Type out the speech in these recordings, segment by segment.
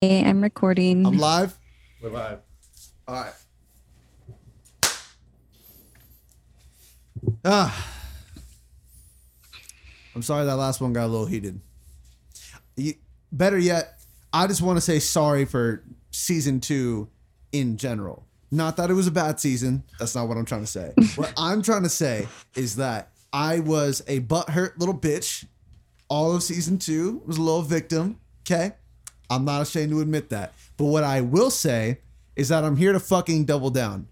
I'm recording. I'm live. We're live. All right. Ah. I'm sorry that last one got a little heated. You, better yet, I just want to say sorry for season two in general. Not that it was a bad season. That's not what I'm trying to say. what I'm trying to say is that I was a butthurt little bitch. All of season two was a little victim. Okay. I'm not ashamed to admit that. But what I will say is that I'm here to fucking double down.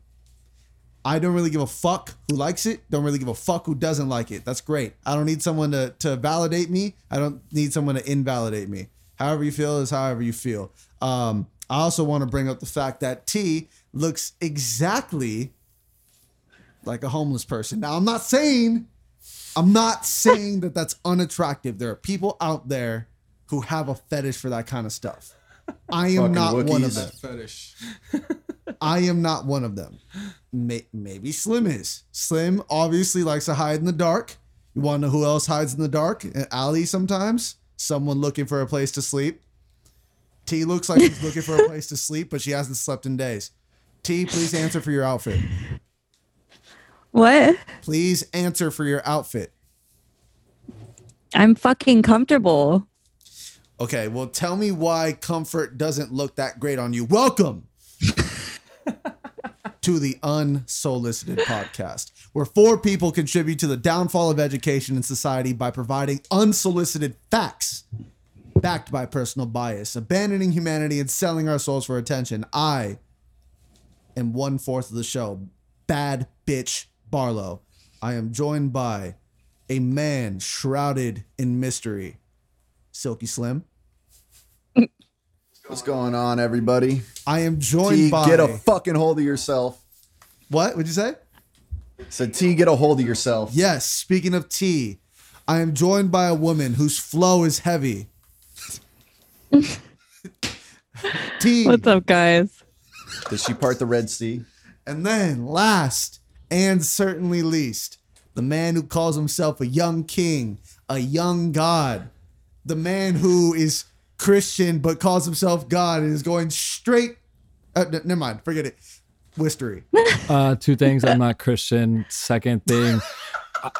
I don't really give a fuck who likes it. Don't really give a fuck who doesn't like it. That's great. I don't need someone to, to validate me. I don't need someone to invalidate me. However you feel is however you feel. Um, I also want to bring up the fact that T looks exactly like a homeless person. Now, I'm not saying, I'm not saying that that's unattractive. There are people out there who have a fetish for that kind of stuff. I am Fucking not one of them. fetish. I am not one of them. May- maybe Slim is. Slim obviously likes to hide in the dark. You want to know who else hides in the dark? An alley sometimes. Someone looking for a place to sleep. T looks like she's looking for a place to sleep, but she hasn't slept in days. T, please answer for your outfit. what? Please answer for your outfit. I'm fucking comfortable. Okay, well, tell me why comfort doesn't look that great on you. Welcome to the Unsoulicited Podcast, where four people contribute to the downfall of education and society by providing unsolicited facts backed by personal bias, abandoning humanity and selling our souls for attention. I am one fourth of the show, Bad Bitch Barlow. I am joined by a man shrouded in mystery, Silky Slim. What's going on, everybody? I am joined T, by get a fucking hold of yourself. what? Would you say? So T, get a hold of yourself. Yes. Speaking of T, I am joined by a woman whose flow is heavy. T. What's up, guys? Does she part the Red Sea? And then, last and certainly least, the man who calls himself a young king, a young god, the man who is Christian but calls himself God and is going straight. Uh, n- never mind, forget it. Wistery. Uh, two things. I'm not Christian. Second thing, I-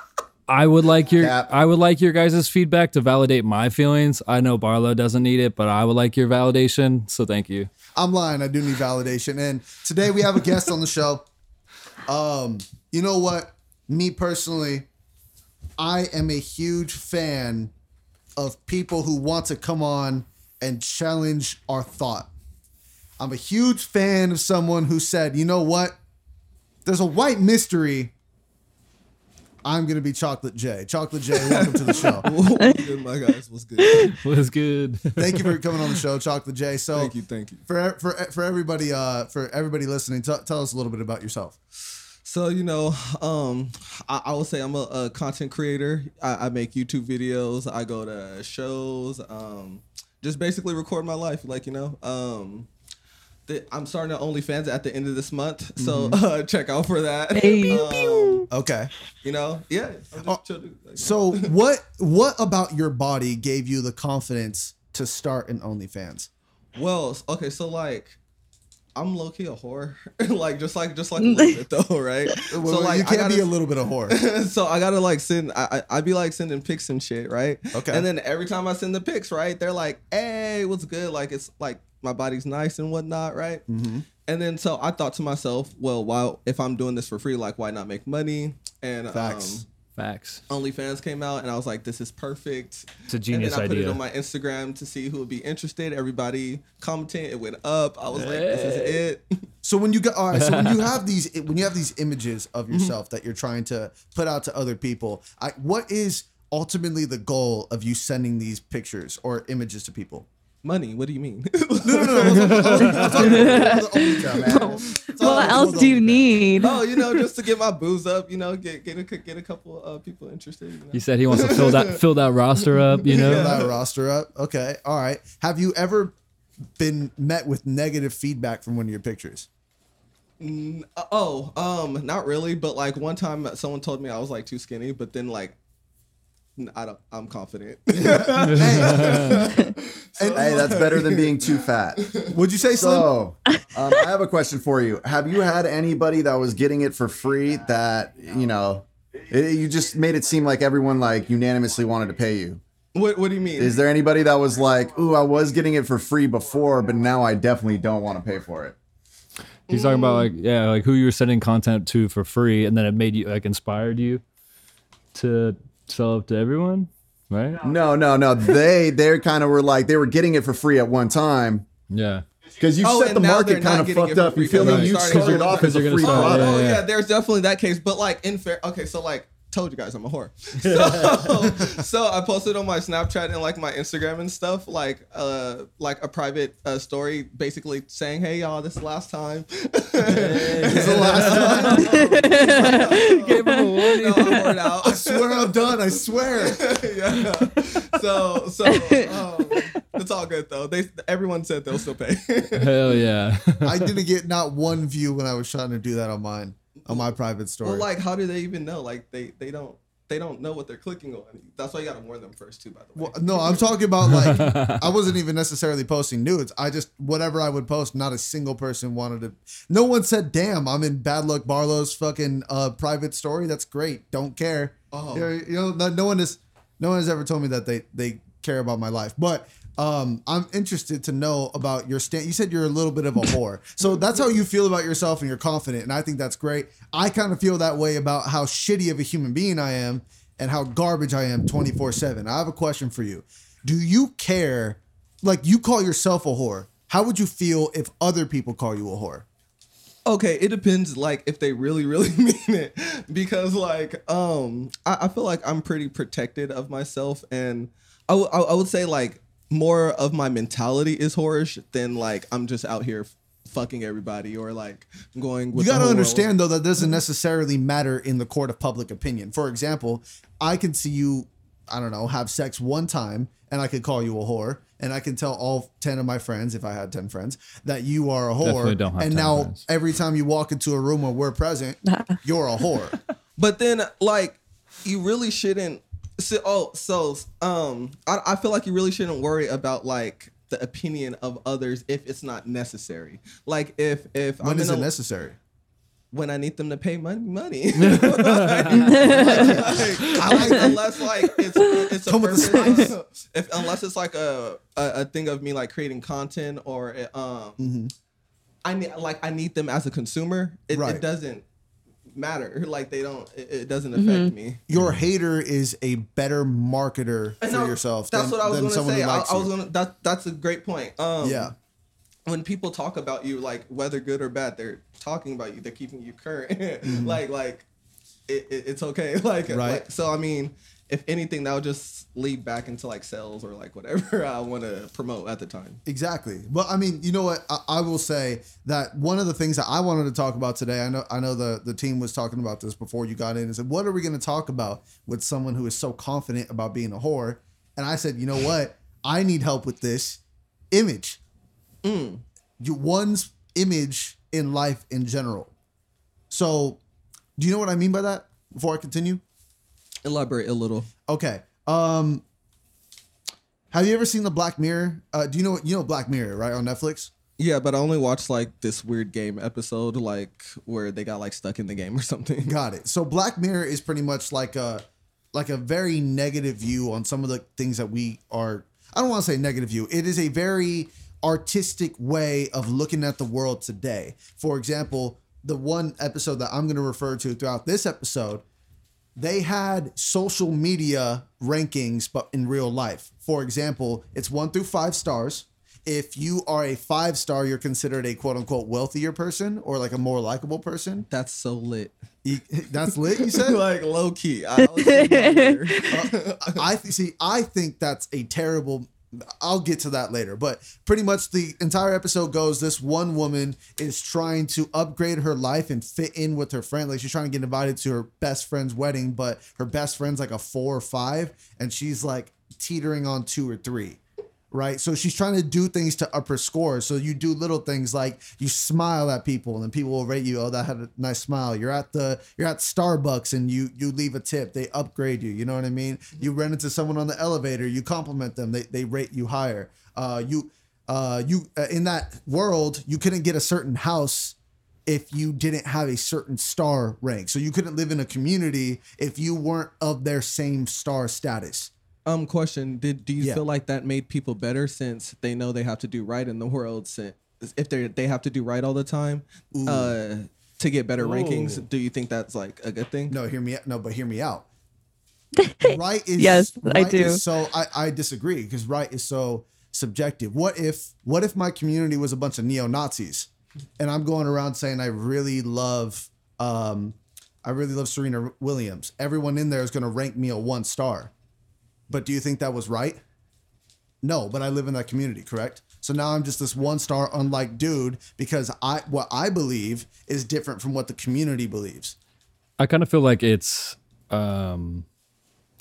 I would like your Cap. I would like your guys' feedback to validate my feelings. I know Barlow doesn't need it, but I would like your validation. So thank you. I'm lying. I do need validation. And today we have a guest on the show. Um, you know what? Me personally, I am a huge fan of people who want to come on and challenge our thought. I'm a huge fan of someone who said, you know what? There's a white mystery. I'm gonna be Chocolate J. Chocolate J, welcome to the show. What's good, my guys? What's good? Was good. Thank you for coming on the show, Chocolate J. So Thank you, thank you. for for for everybody uh for everybody listening t- tell us a little bit about yourself So you know, um, I, I would say I'm a, a content creator. I, I make YouTube videos. I go to shows. Um, just basically record my life, like you know. Um, the, I'm starting to OnlyFans at the end of this month, so uh, check out for that. Hey. Um, okay you know, yeah. I'm just like, so what what about your body gave you the confidence to start an onlyfans Well, okay, so like I'm low key a whore, like just like just like a little bit though, right? Well, so like you I can't gotta, be a little bit of whore so I gotta like send. I I I'd be like sending pics and shit, right? Okay. And then every time I send the pics, right, they're like, "Hey, what's good?" Like it's like my body's nice and whatnot, right? mm-hmm. And then so I thought to myself, well, why if I'm doing this for free, like why not make money? And Facts. um, Facts. OnlyFans came out, and I was like, this is perfect. It's a genius and then I put it on my Instagram to see who would be interested. Everybody commented, it went up. I was like, this is it. so when you got all right so when you have these when you have these images of mm-hmm. yourself that you're trying to put out to other people I, what is ultimately the goal of you sending these pictures or images to people Money? What do you mean? no no no What else do you need? oh, you know, just to get my booze up, you know, get get a get a couple uh, people interested. You know? He said he wants to fill that fill that roster up. You know. Fill that roster up. Okay. All right. Have you ever been met with negative feedback from one of your pictures? Mm, uh, oh, um, not really, but like one time someone told me I was like too skinny, but then like I don't. I'm confident. Hey, that's better than being too fat. Would you say Slim? So, um, I have a question for you. Have you had anybody that was getting it for free that you know, it, you just made it seem like everyone like unanimously wanted to pay you? what What do you mean? Is there anybody that was like, "Ooh, I was getting it for free before, but now I definitely don't want to pay for it"? He's talking about like yeah, like who you were sending content to for free, and then it made you like inspired you to sell it to everyone, right? No, no, no. They they kind of were like they were getting it for free at one time Yeah. because you Oh, set the market kind of getting fucked up. You feel because me? they're You starting started to- off because as a you're gonna free Oh, product. oh, yeah, yeah, yeah. there's definitely that case. But like in fair, okay, so like told you guys I'm a whore. So, so I posted on my Snapchat and like my Instagram and stuff, like uh like a private uh, story, basically saying, "Hey y'all, this is the last time." this is the last time. Gave him a warning. No, I'm whored out. I swear I'm done. I swear. yeah. So so um, it's all good though. They everyone said they'll still pay. Hell yeah. I didn't get not one view when I was trying to do that on mine, on my private story. well, like, how do they even know? Like, they they don't they don't know what they're clicking on. That's why you gotta warn them first too. By the way. Well, no, I'm talking about like I wasn't even necessarily posting nudes. I just whatever I would post, not a single person wanted to. No one said, "Damn, I'm in Bad Luck Barlow's fucking uh, private story." That's great. Don't care. Oh. You know, no, no one has, no one has ever told me that they they care about my life. But um, I'm interested to know about your stand. You said you're a little bit of a whore, so that's how you feel about yourself, and you're confident, and I think that's great. I kind of feel that way about how shitty of a human being I am and how garbage I am 24 7. I have a question for you. Do you care? Like, you call yourself a whore. How would you feel if other people call you a whore? Okay, it depends. Like, if they really really mean it, because like um, I, I feel like I'm pretty protected of myself, and I w- I would say like more of my mentality is whorish than like I'm just out here fucking everybody or like going. With You got to whole world. understand, though, that doesn't necessarily matter in the court of public opinion. For example, I can see you, I don't know, have sex one time and I could call you a whore. And I can tell all 10 of my friends, if I had 10 friends, that you are a whore. Don't have and now friends. every time you walk into a room where we're present, you're a whore. But then, like, you really shouldn't. So, oh, so um, I, I feel like you really shouldn't worry about like the opinion of others if it's not necessary. Like, if if When I'm is it a, necessary? when I need them to pay money, money. like, I like unless like it's it's a Come the if unless it's like a, a a thing of me like creating content or um. Mm-hmm. I need like I need them as a consumer. It, Right. it doesn't matter. Like they don't. It, it doesn't affect me. Your hater is a better marketer And for no, yourself That's than, what I was gonna someone say. who I, likes I was gonna. That that's a great point. Um, Yeah. When people talk about you, like whether good or bad, they're talking about you. They're keeping you current. like like, it, it, it's okay. Like Right. like- so I mean, if anything, that would just lead back into like sales or like whatever I want to promote at the time. Exactly. Well, I mean, you know what? I, I will say that one of the things that I wanted to talk about today, I know, I know the the team was talking about this before you got in. Is said, what are we going to talk about with someone who is so confident about being a whore? And I said, you know what? I need help with this image. Mm. You one's image in life in general. So, do you know what I mean by that? Before I continue, Elaborate a little. okay. Um, have you ever seen the Black Mirror? Uh, do you know you know Black Mirror right on Netflix? Yeah, but I only watched like this weird game episode, like where they got like stuck in the game or something. Got it. So Black Mirror is pretty much like a like a very negative view on some of the things that we are I don't want to say negative view. It is a very artistic way of looking at the world today. For example, the one episode that I'm going to refer to throughout this episode, they had social media rankings but in real life. For example, it's 1 through 5 stars. If you are a 5 star, you're considered a quote unquote wealthier person or like a more likable person. That's so lit. That's lit, you said? like low key. I wondering. Uh, I th- see. I think that's a terrible. I'll get to that later, but pretty much the entire episode goes. This one woman is trying to upgrade her life and fit in with her friend. Like she's trying to get invited to her best friend's wedding, but her best friend's like a four or five, and she's like teetering on two or three, right? So she's trying to do things to up her score. So you do little things like you smile at people, and then people will rate you. Oh, that had a nice smile. You're at the you're at Starbucks, and you you leave a tip. They upgrade you. You know what I mean? You run into someone on the elevator. You compliment them. They they rate you higher. Uh, you uh you uh, in that world you couldn't get a certain house if you didn't have a certain star rank. So you couldn't live in a community if you weren't of their same star status. Um, question: Did do you Yeah. feel like that made people better since they know they have to do right in the world? Since if they they have to do right all the time, uh, to get better rankings, do you think that's like a good thing? No, hear me no, but hear me out. right is Yes, I right do. is so I, I disagree because right is so subjective. What if what if my community was a bunch of neo Nazis and I'm going around saying I really love um I really love Serena Williams. Everyone in there is gonna rank me a one star. But do you think that was right? No, but I live in that community, correct? So now I'm just this one star unlike dude because I what I believe is different from what the community believes. I kind of feel like it's um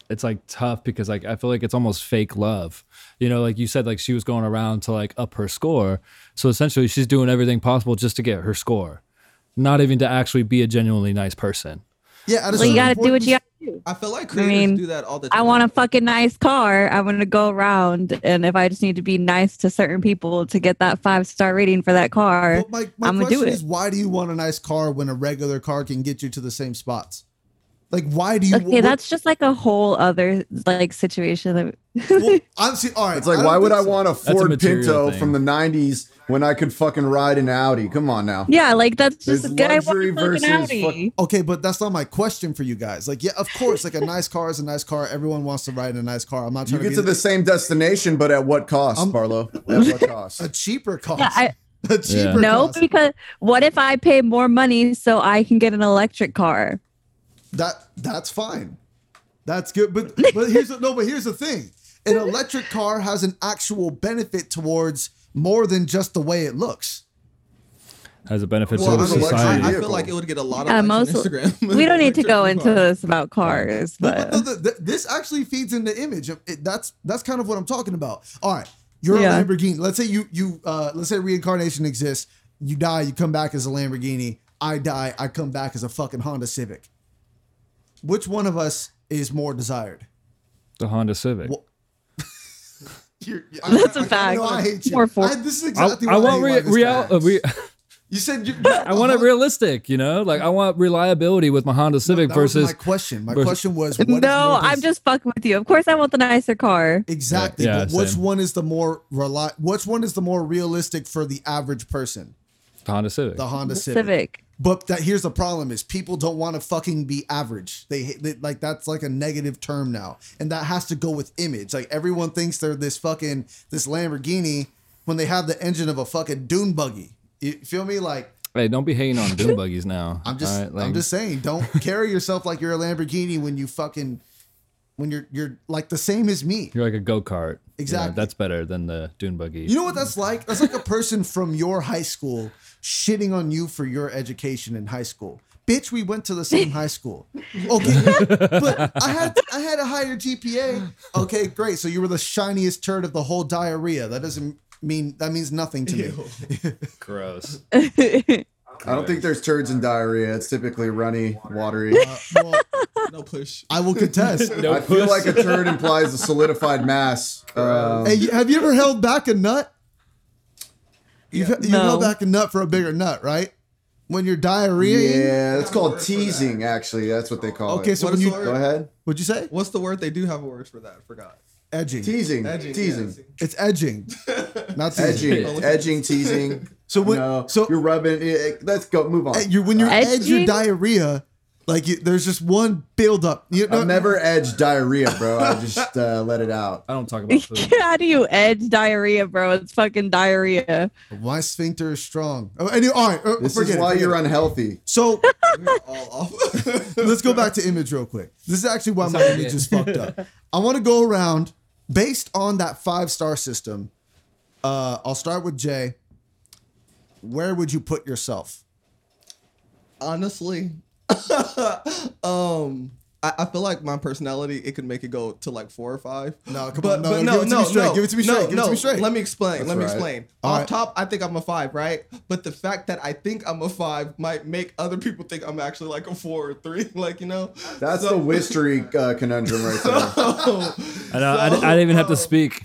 it's like tough because like I feel like it's almost fake love. You know, like you said like she was going around to like up her score. So essentially she's doing everything possible just to get her score. Not even to actually be a genuinely nice person. Yeah, at a Well, you gotta do what you gotta do. I feel like I creators mean, do that all the time. I want a fucking nice car. I'm gonna go around, and if I just need to be nice to certain people to get that five star rating for that car, my, my I'm gonna do it. is why do you want a nice car when a regular car can get you to the same spots? Like why do you okay, what- that's just like a whole other like situation. That, well, I'm all right. It's like, why would I so. want a a Ford material Pinto thing. from the '90s when I could fucking ride an Audi? Come on now. yeah, like that's just There's a luxury wants a versus Audi. Okay, but that's not my question for you guys. Like, yeah, of course, like a nice car is a nice car. Everyone wants to ride in a nice car. I'm not You trying get to to be the same destination, but at what cost, Barlow? At what cost? a cheaper cost. Yeah, I- a cheaper No, cost. because what if I pay more money so I can get an electric car? That that's fine. That's good. But but here's the, no. But here's the thing: an electric car has an actual benefit towards more than just the way it looks. Has a benefit Well, to I'm the a luxury society. I vehicle. feel like it would get a lot of Uh, likes most on Instagram. we don't need to go Electric into this about cars, But, but no, th- th- this actually feeds into image. It- that's that's kind of what I'm talking about. All right, you're Yeah. a Lamborghini. Let's say you you uh, let's say reincarnation exists. You die, you come back as a Lamborghini. I die, I come back as a fucking Honda Civic. Which one of us is more desired? The Honda Civic. Well, You're, That's a a fact. know I hate you. More for- I- this is I, exactly I why want re- real. Uh, re- You said you. I want it realistic. You know, like I want reliability with my Honda Civic That was versus my question. My versus- question was. what is no, more I'm just fucking with you. Of course, I want the nicer car. exactly. Yeah, but which same. one is the more reli- Which one is the more realistic for the average person? the Honda Civic. The Honda Civic. Civic. But that here's the problem: is people don't want to fucking be average. They, hate- they like that's like a negative term now, and that has to go with image. Like everyone thinks they're this fucking this Lamborghini when they have the engine of a fucking dune buggy. You feel me? Like Hey, don't be hating on dune buggies now. I'm just Alright, like, I'm just saying, don't carry yourself like you're a Lamborghini when you fucking when you're you're like the same as me. You're like a go kart. Exactly. that's better than the dune buggy. You know what that's like? That's like a person from your high school shitting on you for your education in high school. Bitch, we went to the same high school. Okay, but I had I had a higher GPA. Okay, great. So you were the shiniest turd of the whole diarrhea. That doesn't mean that means nothing to me. Gross. I don't think there's turds in diarrhea. It's typically runny, watery. Uh, well, No push. I will contest. No I feel like a turd implies a solidified mass. Um, Hey, have you ever held back a nut? You've, you've No. held back a nut for a bigger nut, right? When you're diarrhea. yeah, that's called teasing. Actually, that's what they call Okay, it. Okay, so What when is you word? Go ahead. what'd you say? What's the word? They do have a word for that. I forgot. Edging. Teasing. Edging, teasing. yeah. It's edging, not teasing. Edging. Edging. Teasing. So when no, so you're rubbing. eh, eh, Let's go. Move on. you when you're edge your diarrhea, like you, there's just one buildup. You know, I've never edged diarrhea, bro. I just uh, let it out. I don't talk about food. How do you edge diarrhea, bro? It's fucking diarrhea. my sphincter is strong. Oh, anyway, all right, uh, This is why forget you're it. unhealthy. So We're all off. let's go back to image real quick. This is actually why my image is fucked up. I want to go around based on that five star system. Uh, I'll start with Jay. Where would you put yourself? Honestly, um, I, I feel like my personality it could make it go to like four or five. No, come but, on, no, but give no, it to no, me straight, no, give it to me no, give it to no. me straight. Let me explain. That's let me right. explain. All Off right. top, I think I'm a five, right? But the fact that I think I'm a five might make other people think I'm actually like a four or three. Like you know, That's So- the Wistery uh, conundrum right there. I, know, I, I didn't even have to speak.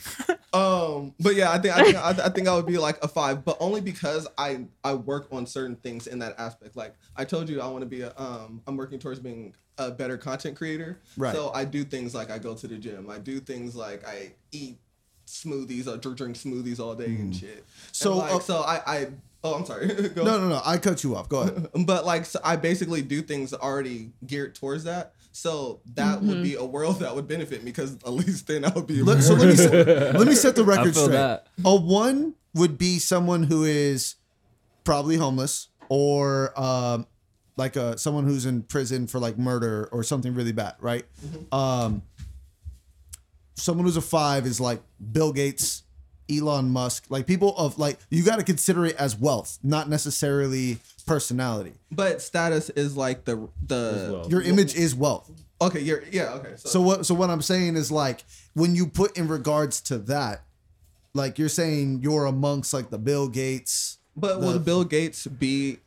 Um, but yeah, I think I think I, I think I would be like a five, but only because I I work on certain things in that aspect. Like I told you, I want to be a um, I'm working towards being a better content creator. Right. So I do things like I go to the gym. I do things like I eat smoothies or dr- drink smoothies all day and shit. So, So like, uh, so I I oh I'm sorry. No, no, no. I cut you off. Go ahead. But like, so I basically do things already geared towards that. So that would be a world that would benefit me because at least then I would be. Let, so let me set, let me set the record feel straight. that. A one would be someone who is probably homeless or um, like a someone who's in prison for like murder or something really bad, right? Um, someone who's a five is like Bill Gates, Elon Musk, like people of like you got to consider it as wealth, not necessarily personality. But status is like the the. Your image is wealth. okay. You're yeah okay. So, So what? So what I'm saying is like when you put in regards to that, like you're saying you're amongst like the Bill Gates. but will the- would Bill Gates be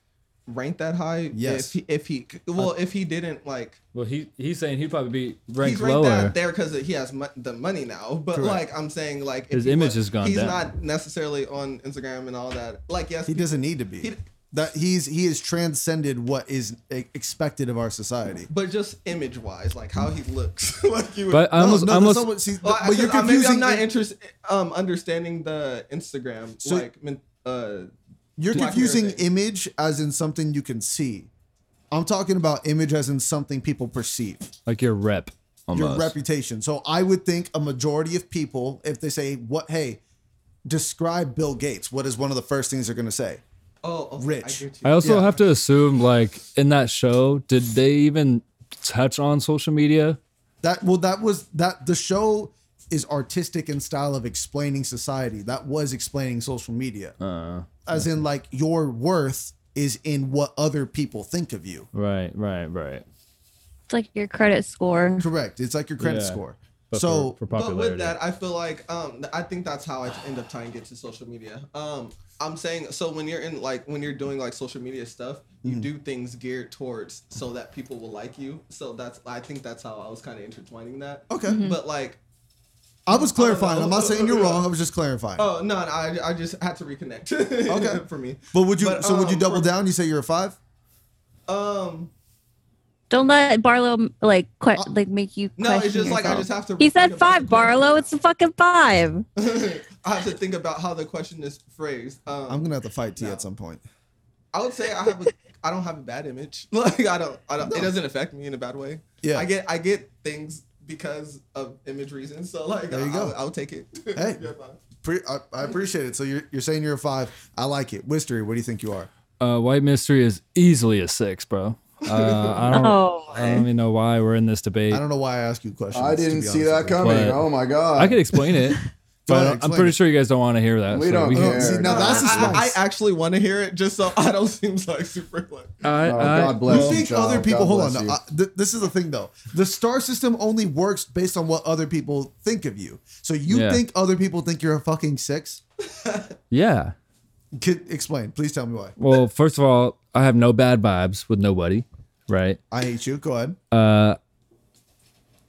ranked that high? Yes. If he, if he well if he didn't like Well, he he's saying he'd probably be ranked he's ranked lower. that there because he has mo- the money now. But Correct. like I'm saying like if His image was- has gone He's down. not necessarily on Instagram and all that. Like yes, He doesn't need to be. He- that he's he has transcended what is e- expected of our society. but just image wise, like how he looks. like you. But I No, almost, no, I almost, not see, Well, I- but you're 'cause I- maybe confusing. I'm not interested um understanding the Instagram So- like uh you're Black confusing Mirror thing. image as in something you can see. I'm talking about image as in something people perceive. like your rep. your Almost. reputation. So I would think a majority of people, if they say, "What? Hey, describe Bill Gates," what is one of the first things they're going to say? oh, okay, Rich. I get you. I also Yeah. have to assume, like in that show, did they even touch on social media? That well, that was that. The show is artistic in style of explaining society. That was explaining social media, Uh, as in like your worth is in what other people think of you. right, right, right. It's like your credit score. Correct. It's like your credit Yeah. score. But so for, for But with that, I feel like um, I think that's how I end up trying to get to social media. Um, I'm saying so when you're in like when you're doing like social media stuff, you do things geared towards so that people will like you. So that's I think that's how I was kind of intertwining that. okay, But like, I was clarifying. I'm not saying you're wrong. I was just clarifying. oh no, no I I just had to reconnect. Okay. for me. but would you? but, so would you um, double for- down? You say you're a five? Um, Don't let Barlow like que- like make you. no, it's question just like I just have to. He said five, Barlow. It's a fucking five. I have to think about how the question is phrased. Um, I'm gonna have to fight T no. at some point. I would say I have a I don't have a bad image. Like I don't I don't it doesn't affect me in a bad way. Yeah. I get I get things because of image reasons. So like There you I'll, go. I'll take it. Hey. Yeah, fine. Pre- I, I appreciate it. So you're you're saying you're a five. I like it. Wistery, what do you think you are? uh, White Mystery is easily a six, bro. Uh, I don't, Oh, I don't even know why we're in this debate. I don't know why I ask you questions. I didn't see that coming. But- oh my god! I could explain it, Go but I'm pretty it. sure you guys don't want to hear that. We so don't we care. See, now No, that's the I, I, I actually want to hear it just so I don't seem like super like I, Oh, I- God bless You you, think child. other people? God hold on. bless you. Uh, th- this is the thing, though. The star system only works based on what other people think of you. So you Yeah. think other people think you're a fucking six? yeah. Could explain. Please tell me why. Well, first of all, I have no bad vibes with nobody, right? I hate you. Go ahead.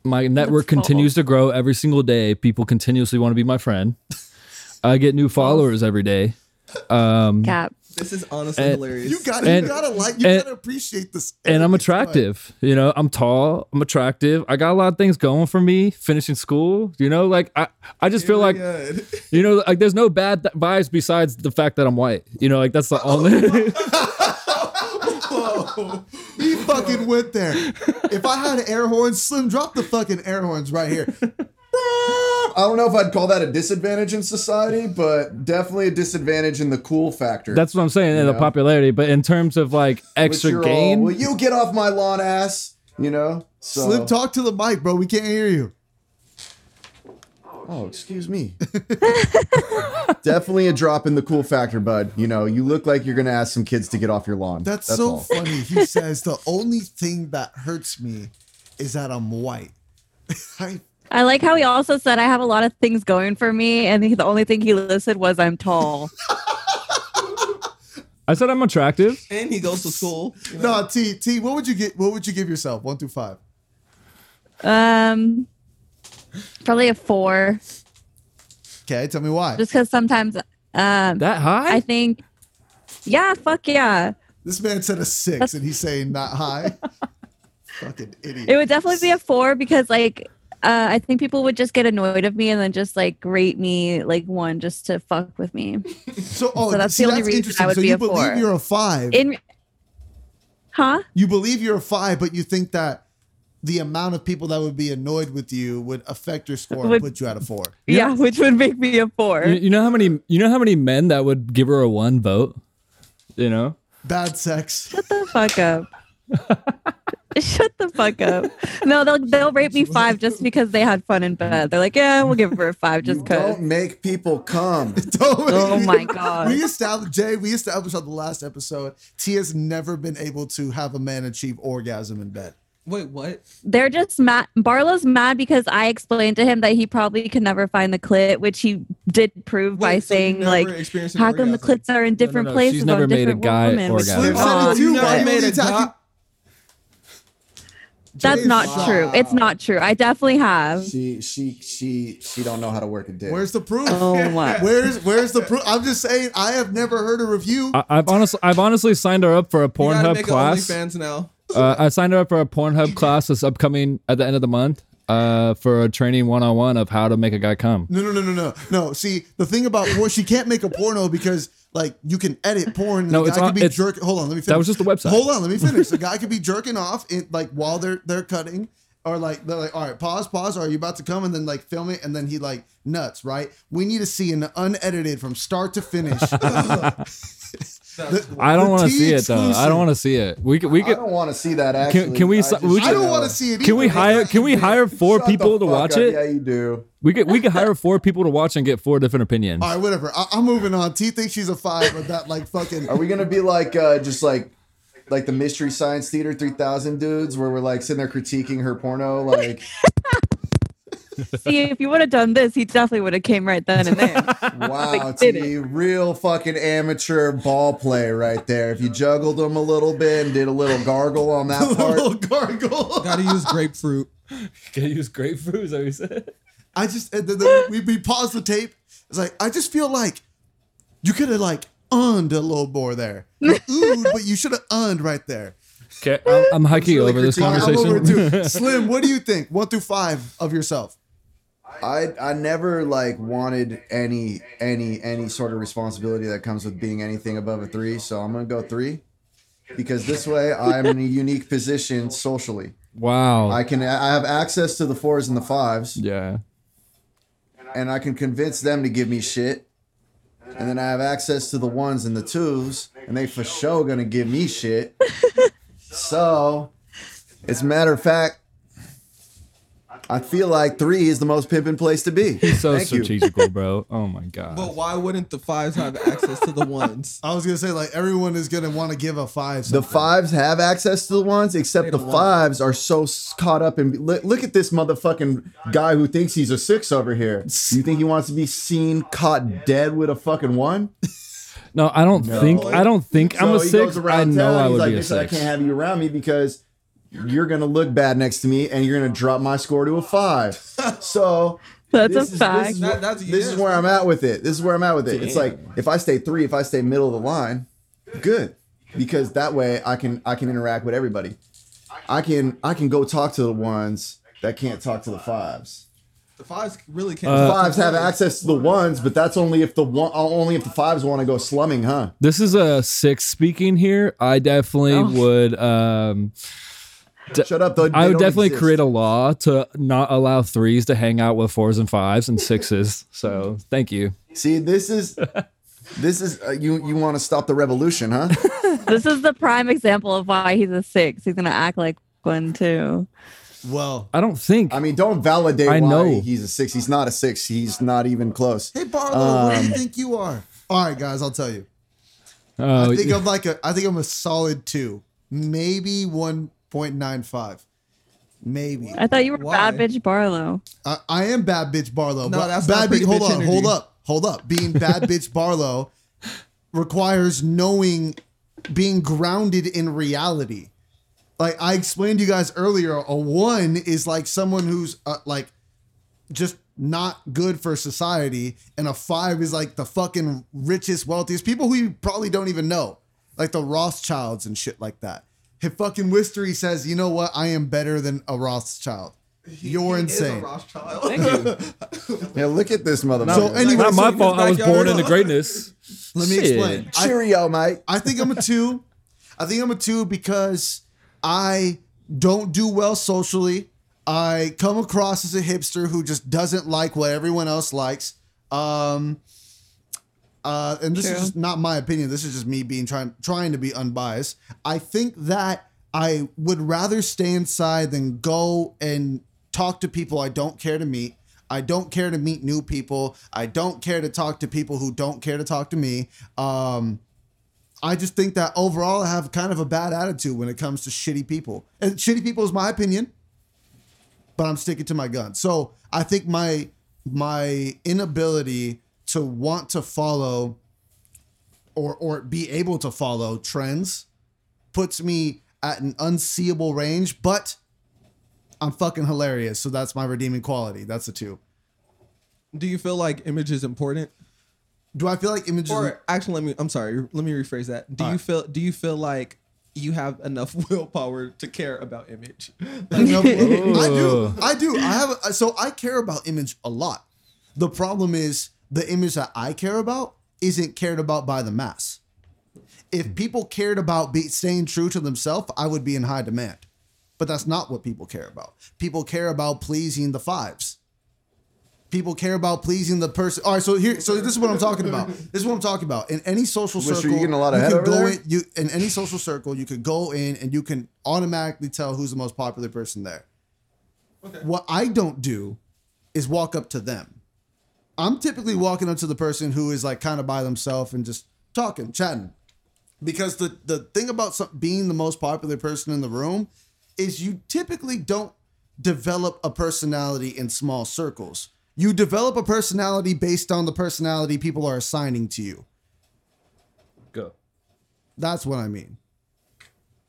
My network continues to grow every single day. People continuously want to be my friend. I get new followers every day. Um, Cap. this is honestly And- hilarious. You got And- you gotta like you and- gotta appreciate this. and I'm Go ahead. attractive. You know, I'm tall, I'm attractive. I got a lot of things going for me. Finishing school, you know, like I, I just feel like, Good. you know, like there's no bad th- vibes besides the fact that I'm white. You know, like that's the only. Whoa. He fucking went there. If I had an air horn, Slim, drop the fucking air horns right here. I don't know if I'd call that a disadvantage in society, but definitely a disadvantage in the cool factor. that's what I'm saying in the popularity. But in terms of like extra you're all, gain, Will you get off my lawn, ass? You know. So, Slim, talk to the mic, bro. We can't hear you. Oh, excuse me. Definitely a drop in the cool factor, bud. You know, you look like you're gonna ask some kids to get off your lawn. That's, so all. funny. He says the only thing that hurts me is that I'm white. I, I like how he also said I have a lot of things going for me, and he, the only thing he listed was I'm tall. I said I'm attractive. And he goes to school. you know? no, T T. What would you get? What would you give yourself? One through five. Um, probably a four, Okay, tell me why. just because sometimes, um, That high? I think, yeah, fuck yeah, This man said a six, and he's saying not high. Fucking idiot. it would definitely be a four because like. Uh, I think people would just get annoyed of me and then just like rate me like one just to fuck with me. so, oh, so that's see, the only that's reason interesting. I would so be you a believe four. you're a five. In, huh? you believe you're a five, but you think that the amount of people that would be annoyed with you would affect your score and put you at a four. Yeah, which would make me a four. you, you know how many you know how many men that would give her a one vote? You know? Bad sex. Shut the fuck up. Shut the fuck up. No, they'll they'll rate me five just because they had fun in bed. They're like, yeah, we'll give her a five just because. don't make people come. Don't- Oh my god. We established Jay. We established on the last episode. T has never been able to have a man achieve orgasm in bed. Wait, what? They're just mad. Barlow's mad because I explained to him that he probably could never find the clit, which he did prove by so saying like, experienced how come the orgasm? clits are in different no, places she's never on made a different guy women? which- orgasm. Slim Aw, said it too. you never made a attacking- That's not wow. true. It's not true. I definitely have. She she she she don't know how to work a dick. Where's the proof? Oh my. Where's where's the proof? I'm just saying. I have never heard a review. I, I've honestly I've honestly signed her up for a You gotta Pornhub make class. OnlyFans now. Uh, I signed up for a Pornhub class that's upcoming at the end of the month. Uh, for a training one on one of how to make a guy come. No, no, no, no, no, no. See, the thing about porn, she can't make a porno because like you can edit porn. And No, the it's guy on- could be it's- jerking. Hold on, let me finish. That was just the website. Hold on, let me finish. The guy could be jerking off in, like while they're they're cutting, or like they're like, all right, pause, pause. Are you about to come? And then like film it, and then he like nuts. Right? We need to see an unedited from start to finish. The- I don't want to see it though. I don't want to see it. We could. We could. I don't want to see that. Actually, can we I, si- just, we I don't want to see it. Either. can we hire can we hire four shut people to watch up. it? Yeah, you do. We could we could hire four people to watch and get four different opinions. All right, whatever. I, I'm moving on. T thinks she's a five, but that like fucking. Are we gonna be like uh, just like like the Mystery Science Theater 3000 dudes, where we're like sitting there critiquing her porno? Like, See, if you would have done this, he definitely would have came right then and there. wow, did T, real fucking amateur ball play right there. If you juggled them a little bit and did a little gargle on that part, little part, gargle. Gotta use grapefruit. Got to use grapefruit? Is that what you said? I just and then, then we, we paused the tape. It's like I just feel like you could have like unned a little more there. You oohed, but you should have unned right there. Okay, I'm, I'm hiking really over this critiquing- I'm over conversation. too. Slim, what do you think? One through five of yourself. I I never like wanted any any any sort of responsibility that comes with being anything above a three. So I'm gonna go three because this way I'm in a unique position socially. wow. I can I have access to the fours and the fives, yeah. and I can convince them to give me shit. And then I have access to the ones and the twos, and they for sure gonna give me shit. so, as a matter of fact, I feel like three is the most pimping place to be. So Thank you. strategical, bro. Oh my god. But why wouldn't the fives have access to the ones? I was gonna say like everyone is gonna want to give a five. The fives have access to the ones, except the fives are so caught up in. Look, look at this motherfucking guy who thinks he's a six over here. You think he wants to be seen caught dead with a fucking one? no, I don't think I don't think I'm So a he six. goes around I know town, I he's would like, be a "Listen, I can't have you around me because you're gonna look bad next to me, and you're gonna drop my score to a five. So That's this a is, fact. This is, That- where, that's- this is where I'm at with it. This is where I'm at with it. It's like if I stay three, if I stay middle of the line, good, because that way I can I can interact with everybody. I can I can go talk to the ones that can't talk to the fives. The fives really can't. Uh, The fives have access to the ones, but that's only if the one only if the fives want to go slumming, huh? This is a six speaking here. I definitely Oh. would. Um, Shut up, though. I would definitely create a law to not allow threes to hang out with fours and fives and sixes. So thank you. See, this is this is uh, you you want to stop the revolution, huh? This is the prime example of why he's a six. He's gonna act like one too. Well, I don't think. I mean, don't validate I why know. he's a six. He's not a six. He's not even close. hey Barlow, what do Um, you think you are? All right, guys, I'll tell you. Oh, I think I'm like a. I think I'm a solid two, maybe one point nine five. Maybe. I thought you were Why? bad bitch Barlow. I, I am bad bitch Barlow. No, but that's bad not bitch. Hold bitch on, hold up, hold up. Being bad bitch Barlow requires knowing, being grounded in reality. Like I explained to you guys earlier, a one is like someone who's uh, like just not good for society, and a five is like the fucking richest, wealthiest people who you probably don't even know, like the Rothschilds and shit like that. If fucking Wistery says, you know what, I am better than a Rothschild. You're He is a insane. Rothschild. Thank you. Yeah, look at this motherfucker. So anyway, Not my so fault. I was born into greatness. let me Shit. explain. I, Cheerio, mate. I think I'm a two. I think I'm a two because I don't do well socially. I come across as a hipster who just doesn't like what everyone else likes. Um, uh, and this True. is just not my opinion. This is just me being trying trying to be unbiased. I think that I would rather stay inside than go and talk to people I don't care to meet. I don't care to meet new people. I don't care to talk to people who don't care to talk to me. Um, I just think that overall I have kind of a bad attitude when it comes to shitty people. And shitty people is my opinion, but I'm sticking to my gun. So I think my my inability to want to follow or or be able to follow trends puts me at an unseeable range, but I'm fucking hilarious. So that's my redeeming quality. That's a two. Do you feel like image is important? Do I feel like images? Or actually, let me. I'm sorry. Let me rephrase that. Do you Alright. feel? Do you feel like you have enough willpower to care about image? I do. I do. I have. A, so I care about image a lot. The problem is the image that I care about isn't cared about by the mass. If people cared about be, staying true to themselves, I would be in high demand. But that's not what people care about. People care about pleasing the fives. People care about pleasing the person. All right, so here, so this is what I'm talking about. This is what I'm talking about. In any social Wish, circle, you getting a lot of head can over go there? in. You in any social circle, you could go in and you can automatically tell who's the most popular person there. What I don't do is walk up to them. I'm typically walking up to the person who is like kind of by themselves and just talking, chatting. Because the the thing about some, being the most popular person in the room is you typically don't develop a personality in small circles. You develop a personality based on the personality people are assigning to you. Go. That's what I mean.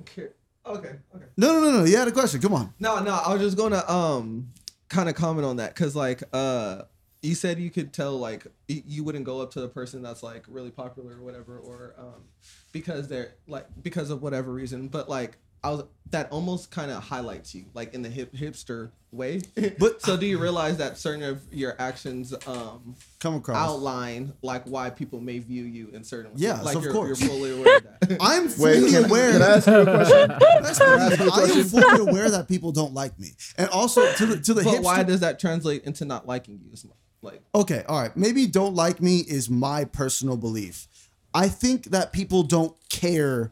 okay. Okay. Okay. No, no, no, no. You had a question. Come on. No, no. I was just gonna um kind of comment on that because like uh you said you could tell like you wouldn't go up to the person that's like really popular or whatever or um because they're like because of whatever reason but like I was that almost kind of highlights you like in the hip hipster way But- so do you realize that certain of your actions um Come across. outline like why people may view you in certain ways yeah like of you're, cour's. you're fully aware of that I'm Wait, fully can, aware. can I ask you a question? That's the- I am fully aware that people don't like me, and also to the to the but hipster. why does that translate into not liking you as much like okay, all right. Maybe don't like me is my personal belief. I think that people don't care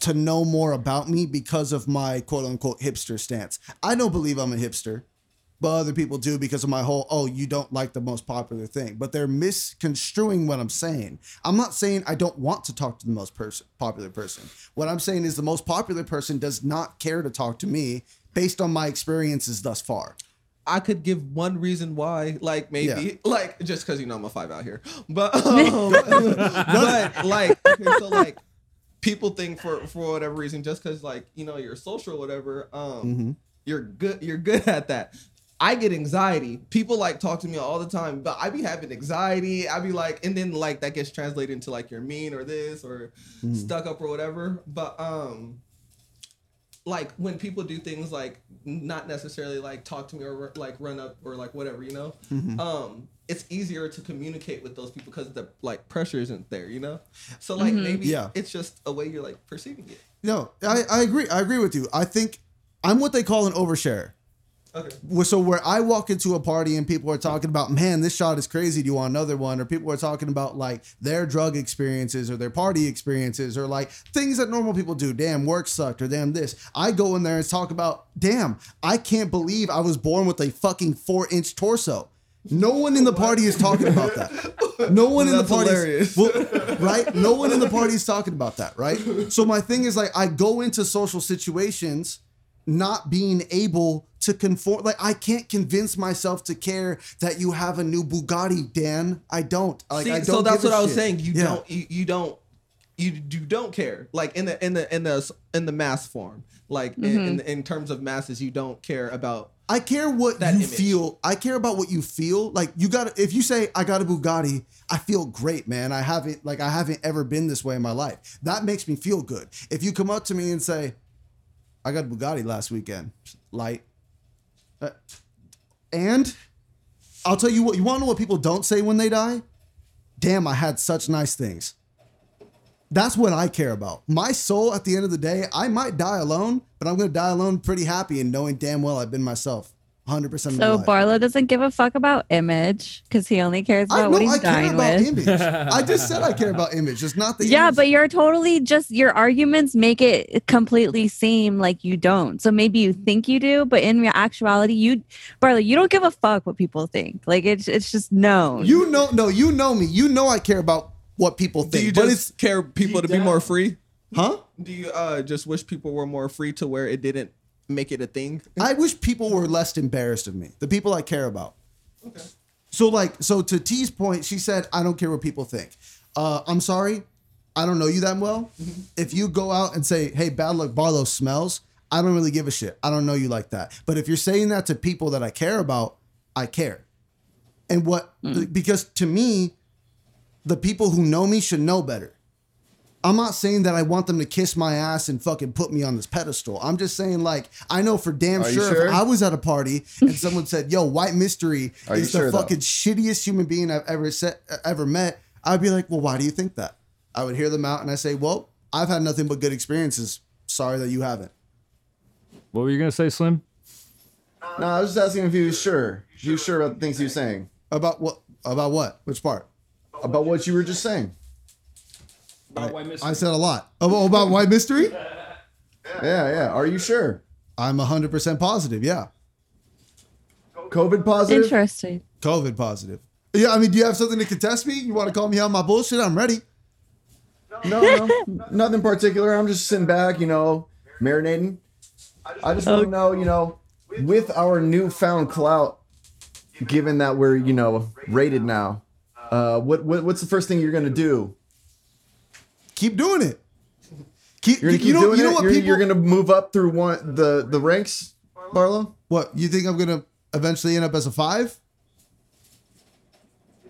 to know more about me because of my quote unquote hipster stance. I don't believe I'm a hipster, but other people do because of my whole oh you don't like the most popular thing. But they're misconstruing what I'm saying. I'm not saying I don't want to talk to the most person popular person. What I'm saying is the most popular person does not care to talk to me based on my experiences thus far. I could give one reason why, like maybe, Yeah. like just because you know I'm a five out here, but um, but like okay, so like people think for for whatever reason, just because like you know you're social or whatever, um, Mm-hmm. you're good you're good at that. I get anxiety. People like talk to me all the time, but I be having anxiety. I be like, and then like that gets translated into like you're mean or this or Mm-hmm. stuck up or whatever. But um, like when people do things like not necessarily like talk to me or like run up or like whatever you know Mm-hmm. um it's easier to communicate with those people because the like pressure isn't there you know so like maybe Yeah. it's just a way you're like perceiving it No, I, I agree. I agree with you. I think I'm what they call an overshare. Okay So where I walk into a party and people are talking about, man, this shot is crazy. Do you want another one? Or people are talking about like their drug experiences or their party experiences or like things that normal people do. Damn, work sucked or damn this. I go in there and talk about, damn, I can't believe I was born with a fucking four inch torso. No one in the party is talking about that. No one in the party, hilarious. well, right? No one in the party is talking about that, right? So my thing is like, I go into social situations not being able to conform. Like I can't convince myself to care that you have a new Bugatti, Dan. I don't. Like See, I don't. so that's give what a I was shit. saying. You Yeah. don't. You, you don't. You, you don't care. Like in the in the in the in the mass form. Like in, in mm-hmm. in terms of masses, you don't care about. I care what that you image. feel. I care about what you feel. Like you got. If you say I got a Bugatti, I feel great, man. I haven't like I haven't ever been this way in my life. That makes me feel good. If you come up to me and say, I got a Bugatti last weekend, light, uh, and I'll tell you what. You want to know what people don't say when they die? Damn, I had such nice things. That's what I care about. My soul, at the end of the day, I might die alone, but I'm going to die alone pretty happy and knowing damn well I've been myself 100% So. Barlow doesn't give a fuck about image because he only cares I about know what he's I care dying about with. image. I just said I care about image, just not the Yeah, image. but you're totally just your arguments make it completely seem like you don't. So maybe you think you do, but in actuality, you, Barlow, you don't give a fuck what people think. Like it's it's just known. you know, no, you know me. You know I care about what people Do think. you but just it's, care people to be more free? huh? Do you uh just wish people were more free to where it didn't make it a thing? I wish people were less embarrassed of me. The people I care about. Okay. So like, so to T's point, she said, "I don't care what people think." Uh, I'm sorry, I don't know you that well. If you go out and say, "Hey, bad luck, Barlow smells," I don't really give a shit. I don't know you like that. But if you're saying that to people that I care about, I care. And what? Because to me, the people who know me should know better. I'm not saying that I want them to kiss my ass and fucking put me on this pedestal. I'm just saying, like, I know for damn Are sure, sure? if I was at a party and someone said, "Yo, White Mystery Are is the sure, though? fucking shittiest human being I've ever set, ever met," I'd be like, "Well, why do you think that?" I would hear them out and I say, "Well, I've had nothing but good experiences. Sorry that you haven't." What were you gonna say, Slim? No, I was just asking if he was sure. If he was sure about the things he was saying. About what? About what? Which part? About what you were just saying. I said a lot. Oh, about White Mystery? Yeah, yeah. Are you sure? I'm 100% positive. Yeah. COVID positive? Interesting. COVID positive. Yeah, I mean, do you have something to contest me? You want to call me on my bullshit? I'm ready. No, no, nothing particular. I'm just sitting back, you know, marinating. I just want to know, you know, with our newfound clout, given that we're, you know, rated now, uh, what, what what's the first thing you're gonna do? Keep doing it. Keep, You're gonna keep you know, doing you know it. what You're, people? you're gonna move up through one the the ranks, Barlow. what you think I'm gonna eventually end up as a five?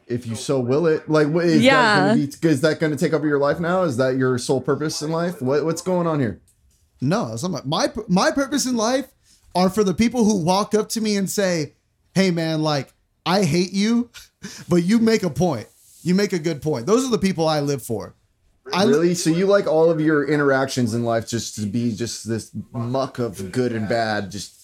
If you so will it. Like, what is Yeah. that? Gonna be, is that gonna take over your life now? Is that your sole purpose in life? What what's going on here? No, it's not my, my my purpose in life are for the people who walk up to me and say, "Hey, man, like I hate you, but you make a point. You make a good point." Those are the people I live for. I li- Really? So you like all of your interactions in life just to be just this muck of good and bad? Just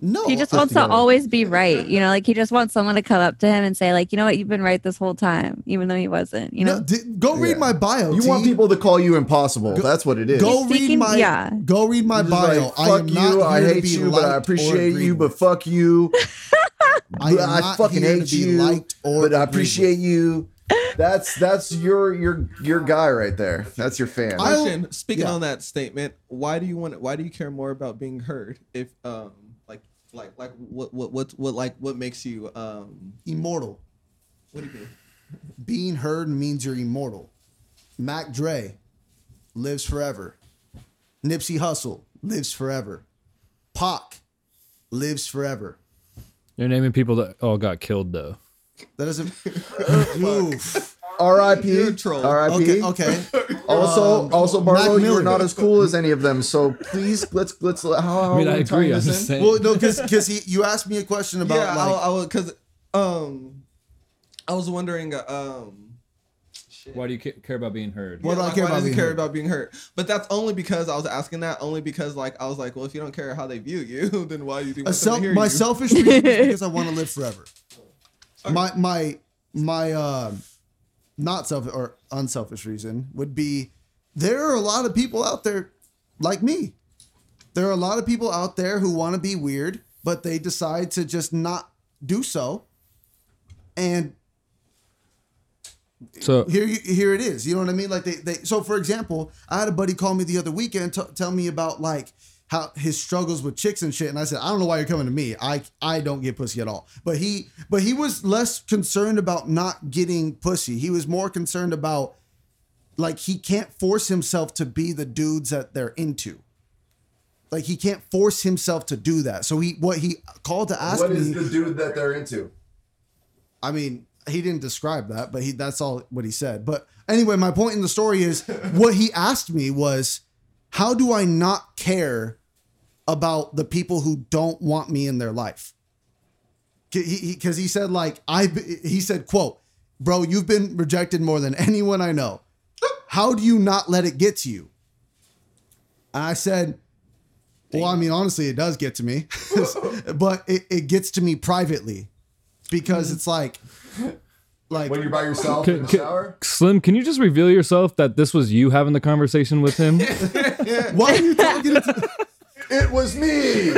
no, He just wants to together. always be right. You know, like he just wants someone to come up to him and say, like, you know what, you've been right this whole time, even though he wasn't. You know, no, di- go read Yeah. my bio. you T. want people to call you impossible. That's what it is. go He's read seeking- my yeah. go read my bio. like, I fuck am you. not I to hate be you, but I liked or appreciate you. But fuck you. I am I not fucking here hate to be you. liked or But I appreciate with. you. That's that's your your your guy right there. That's your fan. I- Question. Speaking yeah. on that statement, why do you want? Why do you care more about being heard? If um, like, like, like, what, what, what, what, like, what makes you um, immortal. what do you mean? Being heard means you're immortal. Mac Dre lives forever. Nipsey Hussle lives forever. Pac lives forever. You're naming people that all got killed though. That doesn't. Oof. R.I.P. Troll. R.I.P. Okay. Okay. Also, Um, also, Barlow, you are Miller. not as cool as any of them. So please, let's let's. How, how I mean, are I agree. I'm just saying. Well, no, because because he you asked me a question about yeah, like I, I was because um, I was wondering uh, um. Why do you ca- care about being heard? What do I like, care why about does he being care heard? about being hurt? But that's only because I was asking that only because like I was like, well, if you don't care how they view you, then why do you think a we're self, hear my you? selfish reason is because I want to live forever. My my my uh, not self or unselfish reason would be there are a lot of people out there like me. There are a lot of people out there who want to be weird, but they decide to just not do so. And So here you, here it is. You know what I mean? Like they, they so for example, I had a buddy call me the other weekend t- tell me about like how his struggles with chicks and shit. And I said, I don't know why you're coming to me. I I don't get pussy at all. But he but he was less concerned about not getting pussy. He was more concerned about like he can't force himself to be the dudes that they're into. Like he can't force himself to do that. So he what he called to ask What me. is the dude that they're into? I mean, he didn't describe that, but he that's all what he said. But anyway, my point in the story is what he asked me was how do I not care about the people who don't want me in their life? Because he, because he said like I he said quote, "Bro, you've been rejected more than anyone I know. How do you not let it get to you?" And I said, "Well, I mean, honestly, it does get to me, but it, it gets to me privately because mm-hmm. it's like." Like When you're by yourself Can- in the can- shower? Slim, can you just reveal yourself that this was you having the conversation with him? why are you talking to me? It was me.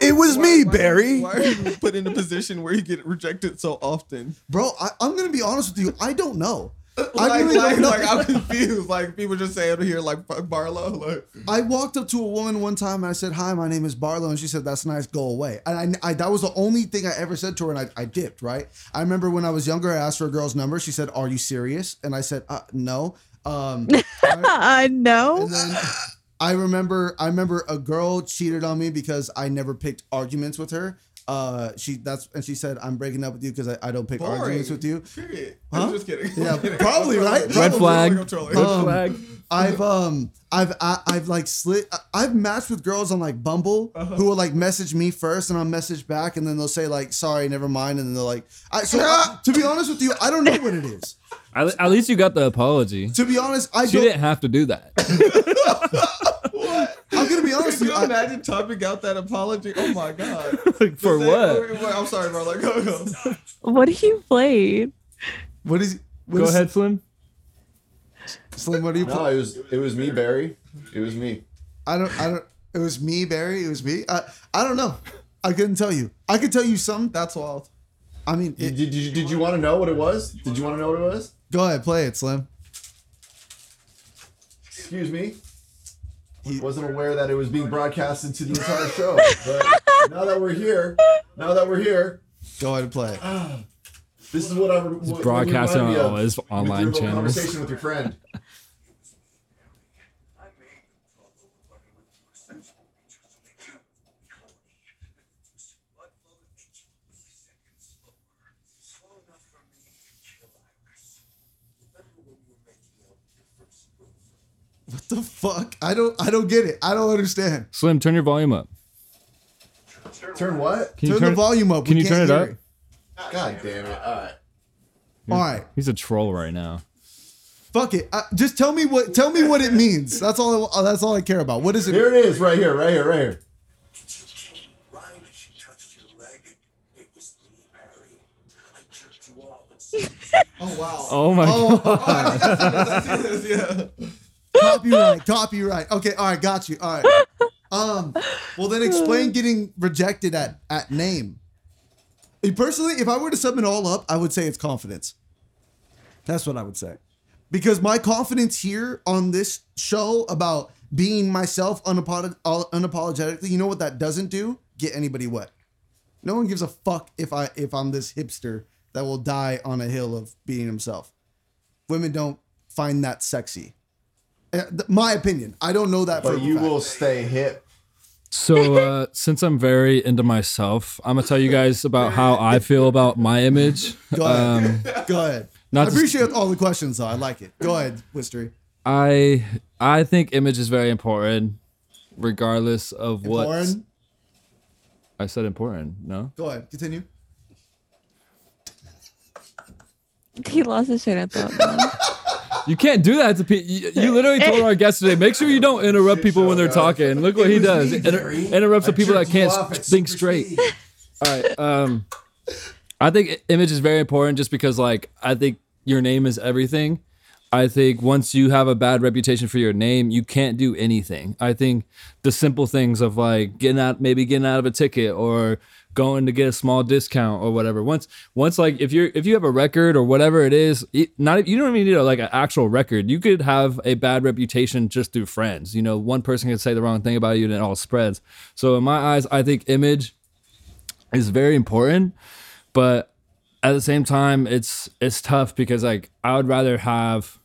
It was me, Barry. Why are you put in a position where you get rejected so often? Bro, I, I'm gonna be honest with you. I don't know. I Like, really like, don't know. like, I'm confused. Like people just say over here, like fuck Barlow. Like, I walked up to a woman one time and I said, "Hi, my name is Barlow," and she said, "That's nice. Go away." And I, I that was the only thing I ever said to her, and I, I dipped. Right. I remember when I was younger, I asked for a girl's number. She said, "Are you serious?" And I said, uh, "No." Um, I- no. and then I remember I remember a girl cheated on me because I never picked arguments with her. Uh, she that's and she said, "I'm breaking up with you because I, I don't pick boring. arguments with you." Period. Huh? I'm just kidding. Yeah, I'm kidding. probably, right? trolling. Red flag. I'm trolling. Red Um, flag. I've um I've I, I've like slid I've matched with girls on like Bumble Uh-huh. who will like message me first and I'll message back and then they'll say like sorry never mind and then they're like I so I- to be honest with you I don't know what it is At, at least you got the apology. to be honest I She don't didn't have to do that. I'm gonna be honest Can you you I, imagine typing out that apology? Oh my god. Like, For Say- what? wait, wait, I'm sorry, bro. Like, go, go. What do you played? what is what Go is- ahead, Slim. Slim what do you No, it was it was me, Barry. It was me. I don't I don't it was me Barry it was me I I don't know I couldn't tell you I could tell you some That's wild. I mean Did, it, did, you, did you want to know what it was? Did you want to know what it was? Go ahead play it Slim Excuse me. He- Wasn't aware that it was being broadcasted to the entire show. But now that we're here, now that we're here, go ahead and play it this is what I re- what, broadcasting on all his online your channels. Conversation with your friend. What the fuck I don't I don't get it I don't understand Slim, turn your volume up. Turn what? Can you turn, turn the volume up Can We you turn can't it hear up? God damn it! All right. all right He's a troll right now. Fuck it. Uh, just tell me what tell me what it means. That's all. I, that's all I care about. What is it? Here it is, right here, right here, right here. Oh wow. Oh my god. Oh, yeah. Copyright. Copyright. Okay. All right. Got you. All right. Um. Well, then explain getting rejected at at name. Personally, if I were to sum it all up, I would say it's confidence. That's what I would say. Because my confidence here on this show about being myself unapolog- uh, unapologetically, you know what that doesn't do? Get anybody wet. No one gives a fuck if I if I'm this hipster that will die on a hill of being himself. Women don't find that sexy. Uh, th- My opinion. I don't know that for But a you fact. will stay hip. So uh, since I'm very into myself, I'm gonna tell you guys about how I feel about my image. Go ahead. Go ahead. not I to- appreciate all the questions though. I like it. Go ahead, Wistery. I I think image is very important, regardless of what Lauren, I said. Important, no. go ahead. Continue. He lost his train of thought. You can't do that to people. You, you literally told our guest today, make sure you don't interrupt people when they're talking. Look what he does. Inter- interrupts the people that can't think straight. All right. Um, I think image is very important just because, like, I think your name is everything. I think once you have a bad reputation for your name, you can't do anything. I think the simple things of like getting out, maybe getting out of a ticket or going to get a small discount or whatever. Once once like if you're if you have a record or whatever it is, it, not you don't even need a, like an actual record. You could have a bad reputation just through friends. You know, one person can say the wrong thing about you and it all spreads. So in my eyes, I think image is very important, but at the same time, it's it's tough because like I would rather have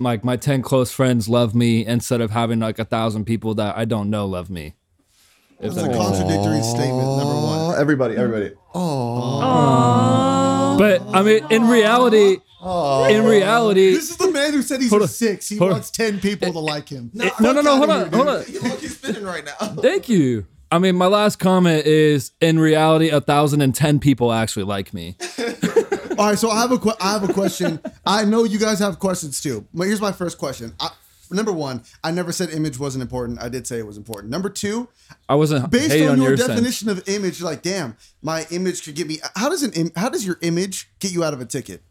like my 10 close friends love me instead of having like a thousand people that I don't know love me. If That's that a makes sense. contradictory statement. Number one. Oh, everybody, everybody. Oh. But I mean, in reality, in reality, This is the man who said he's a six. He Hold on. wants ten people to like him. no, no, no, hold on, hold on. Look, he's spinning right now. Thank you. I mean, my last comment is in reality, a thousand and ten people actually like me. All right, so I have a que- I have a question. I know you guys have questions too. But here's my first question. I, number one, I never said image wasn't important. I did say it was important. Number two, I wasn't based on on your, your sense. definition of image, like, damn, my image could get me. How does an im- how does your image get you out of a ticket?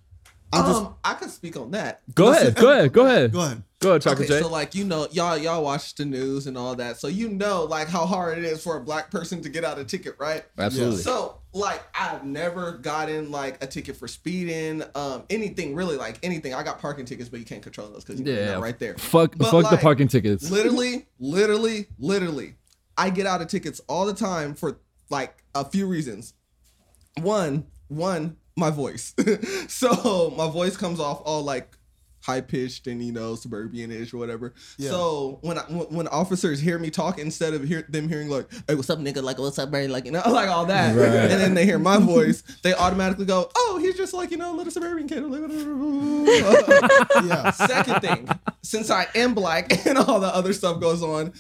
I'm just Um, I can speak on that. Go ahead, go ahead, go ahead, go ahead. go ahead, Chocolate Okay, J. so like you know, y'all y'all watch the news and all that, so you know like how hard it is for a black person to get out a ticket, right? Absolutely. So like I've never gotten like a ticket for speeding, um, anything really like anything. I got parking tickets, but you can't control those because you Yeah, know right there. Fuck, But, fuck the parking tickets. Literally, literally, literally, I get out of tickets all the time for like a few reasons. One, one, my voice. so my voice comes off all like high pitched and you know suburban-ish or whatever. Yeah. So when I, when when officers hear me talk instead of hear them hearing like, "Hey, what's up, nigga?" Like, "What's up, man?" Like, you know, like all that, Right. and then they hear my voice, they automatically go, "Oh, he's just like you know, a little suburban kid." Like, "Whatever." Yeah. Second thing, since I am black and all the other stuff goes on,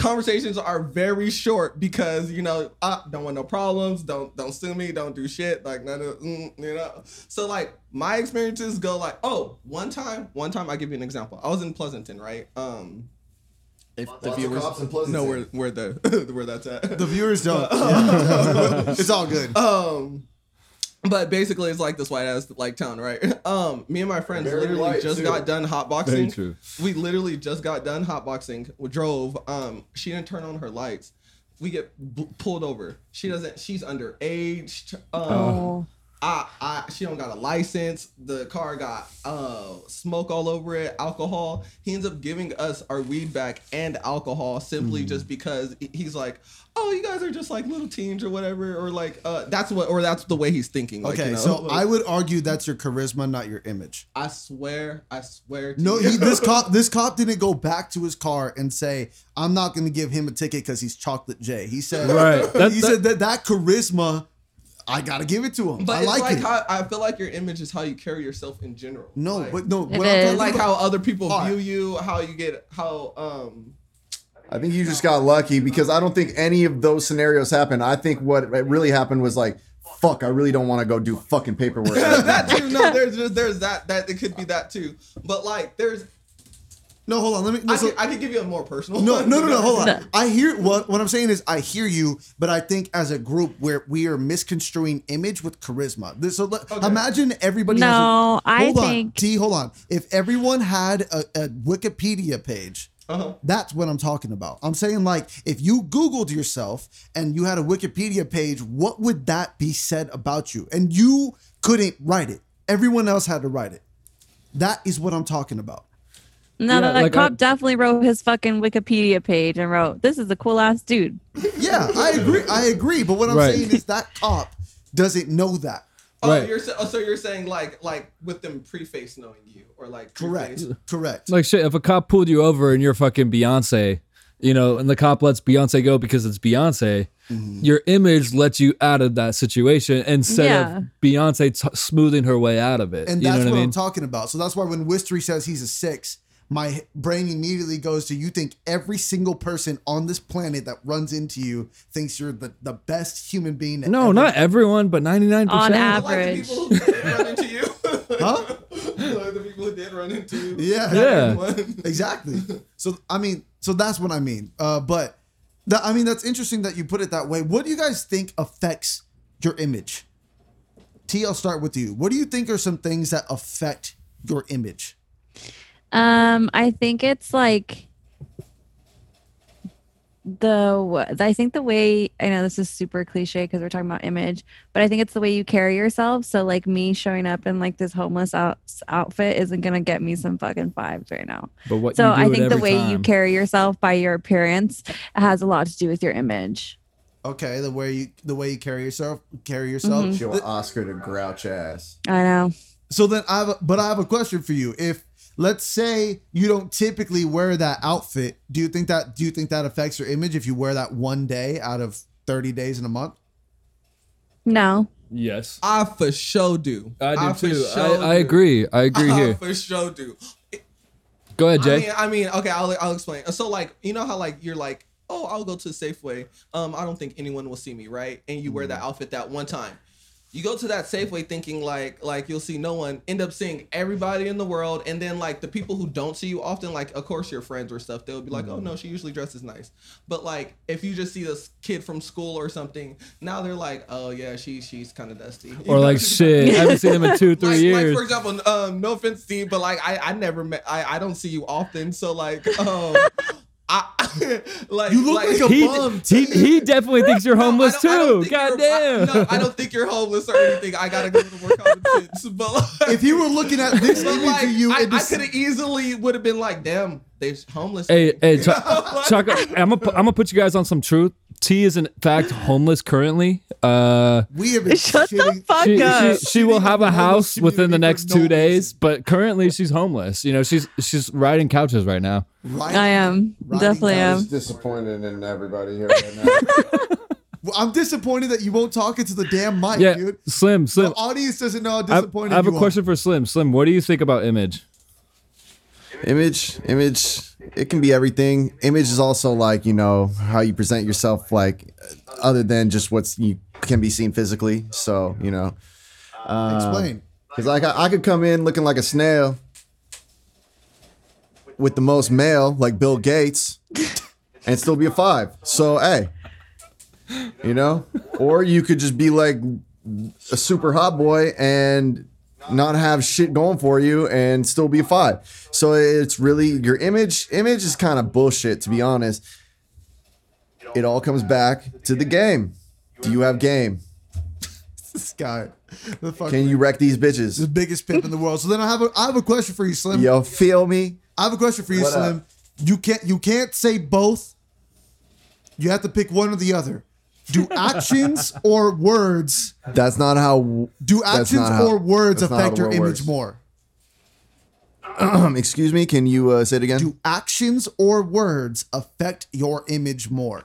conversations are very short because you know I don't want no problems. Don't don't sue me. Don't do shit. Like none of mm, you know. So like my experiences go like, oh, one time, one time I give you an example. I was in Pleasanton, right? Um. If the Lots of viewers cops in Pleasanton. know where where the where that's at. The viewers don't. Yeah. it's all good. Um, but basically, it's like this white ass like town, right? Um, me and my friends Very literally just too. got done Very hotboxing. true. We literally just got done hotboxing. We drove. Um, she didn't turn on her lights. We get b- pulled over. She doesn't. She's underage. Um, Oh. I, I, she don't got a license. The car got uh smoke all over it, alcohol. He ends up giving us our weed back and alcohol simply just because he's like, oh, you guys are just like little teens or whatever, or like uh that's what, or that's the way he's thinking. Like, Okay, you know? so Like, I would argue that's your charisma, not your image. I swear, I swear. To No, you. he, this cop, this cop didn't go back to his car and say, "I'm not going to give him a ticket because he's Chocolate J." He said, Right. That- he that- said that that charisma, I got to give it to him. But I it's like, like, it. how I feel like your image is how you carry yourself in general. no, like, but no, It what I'm like about- how other people All right. view you, how you get, how um. I think you just got lucky because I don't think any of those scenarios happened. I think what really happened was like, fuck, I really don't want to go do fucking paperwork. that too. No, there's just there's that that it could be that too. But like there's no, hold on, let me. No, I, so- could, I could give you a more personal. no, one. no, no, no, hold on. I hear what what I'm saying is I hear you, but I think as a group where we are misconstruing image with charisma. This, so let, Okay. imagine everybody. has a- No, I hold on, think- T, hold on. If everyone had a, a Wikipedia page. Uh-huh. That's what I'm talking about. I'm saying like if you Googled yourself and you had a Wikipedia page, what would that be said about you? And you couldn't write it. Everyone else had to write it. That is what I'm talking about. No, Yeah, no, that like, cop I- definitely wrote his fucking Wikipedia page and wrote, "This is a cool ass dude." Yeah, I agree. I agree. But what I'm Right. saying is that cop doesn't know that. Oh, Right. you're sa- oh, so you're saying like like with them preface knowing you or like Correct. preface- Correct. Like shit, if a cop pulled you over and you're fucking Beyonce, you know, and the cop lets Beyonce go because it's Beyonce, Mm-hmm. your image lets you out of that situation instead Yeah. of Beyonce t- smoothing her way out of it. And you know that's what, what, I I'm mean? talking about. So that's why when Wistery says he's a six, my brain immediately goes to you think every single person on this planet that runs into you thinks you're the, the best human being. no, ever. not everyone, but 99%. On average. the people who did run into you. Huh? the people who did run into you. Yeah. Yeah. Exactly. So I mean, so that's what I mean. Uh, but that I mean, that's interesting that you put it that way. What do you guys think affects your image? T, I'll start with you. What do you think are some things that affect your image? Um, I think it's like the I think the way I know this is super cliche because we're talking about image, but I think it's the way you carry yourself. So like me showing up in like this homeless out, outfit isn't gonna get me some fucking vibes right now. But what So I think the every way you carry yourself by your appearance has a lot to do with your image. Okay, the way you the way you carry yourself, carry yourself. Mm-hmm. Show Oscar to grouch ass. I know. So then I have, a, but I have a question for you. If let's say you don't typically wear that outfit, do you think that do you think that affects your image if you wear that one day out of thirty days in a month? No. Yes. I for sure do. I do for too. sure I, I agree. I agree I here. for sure do. Go ahead, I Jay. mean, I mean, okay, I'll I'll explain. So like, you know how like you're like, oh, I'll go to Safeway. Um, I don't think anyone will see me, right? And you wear that outfit that one time. You go to that Safeway thinking like like you'll see no one, end up seeing everybody in the world, and then like the people who don't see you often, like of course your friends or stuff, they'll be like, oh no, she usually dresses nice. But like if you just see this kid from school or something, now they're like, oh yeah, she she's kind of dusty. You or know? like shit. I haven't seen him in two, three like, years. like for example, um, no offense, Steve, but like I, I never met, I, I don't see you often, so like, um, I, like, You look like a he, bum. he, he definitely thinks you're homeless don't- I don't too. think God I- damn. no, I don't think you're homeless or anything. I gotta go to more common sense. But like, If you were looking at this but image like, of you, I, I could have easily would have been like, damn, they're homeless. Hey, hey, Ch- Like- Chuck, I'm gonna I'm gonna put you guys on some truth. T is in fact homeless currently. Uh, we have been Shut the fuck she, up. she, she will have a house within the next two no days, reason. but currently she's homeless. You know, she's she's riding couches right now. Right? I am. Riding Definitely down am. disappointed in everybody here right now. I'm disappointed that you won't talk into the damn mic, Yeah, dude. Slim, Slim. The Slim. audience doesn't know how disappointed I, disappointed I have a you question for Slim. Slim, what do you think about image? image image it can be everything image is also like you know how you present yourself like other than just what's you can be seen physically so you know are. Explain. because like I, I could come in looking like a snail with the most mail like bill gates and still be a five so hey you know or you could just be like a super hot boy and not have shit going for you and still be a five. So it's really your image. Image is kind of bullshit, to be honest. It all comes back to the game. Do you have game? This guy, the fuck, Can you wreck these bitches? the biggest pimp in the world. So then I have a I have a question for you, Slim. Yo, feel me? I have a question for you, What up? Slim. You can't you can't say both. You have to pick one or the other. Do actions or words That's not how. do That's actions not how- or words that's not how affect the your world image works. more? Excuse me. Can you uh, say it again? Do actions or words affect your image more?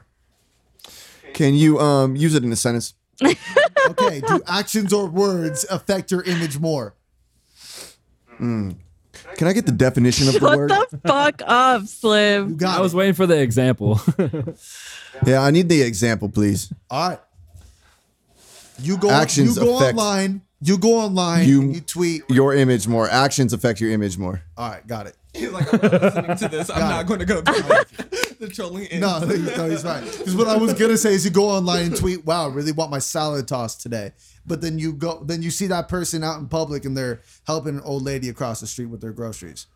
Can you um use it in a sentence? Okay, do actions or words affect your image more? Can I get the definition of the word? Shut the fuck up, You Slim. got I was it. waiting for the example. Yeah, I need the example, please. All right. You go Actions you go affect- online. You go online. You- You, you tweet. Your image more. Actions affect your image more. All right, got it. He's like, I'm not listening to this. I'm Got not going to go to the trolling. No, no, he's fine. Because what I was gonna say is you go online and tweet, "Wow, I really want my salad tossed today." But then you go, then you see that person out in public and they're helping an old lady across the street with their groceries.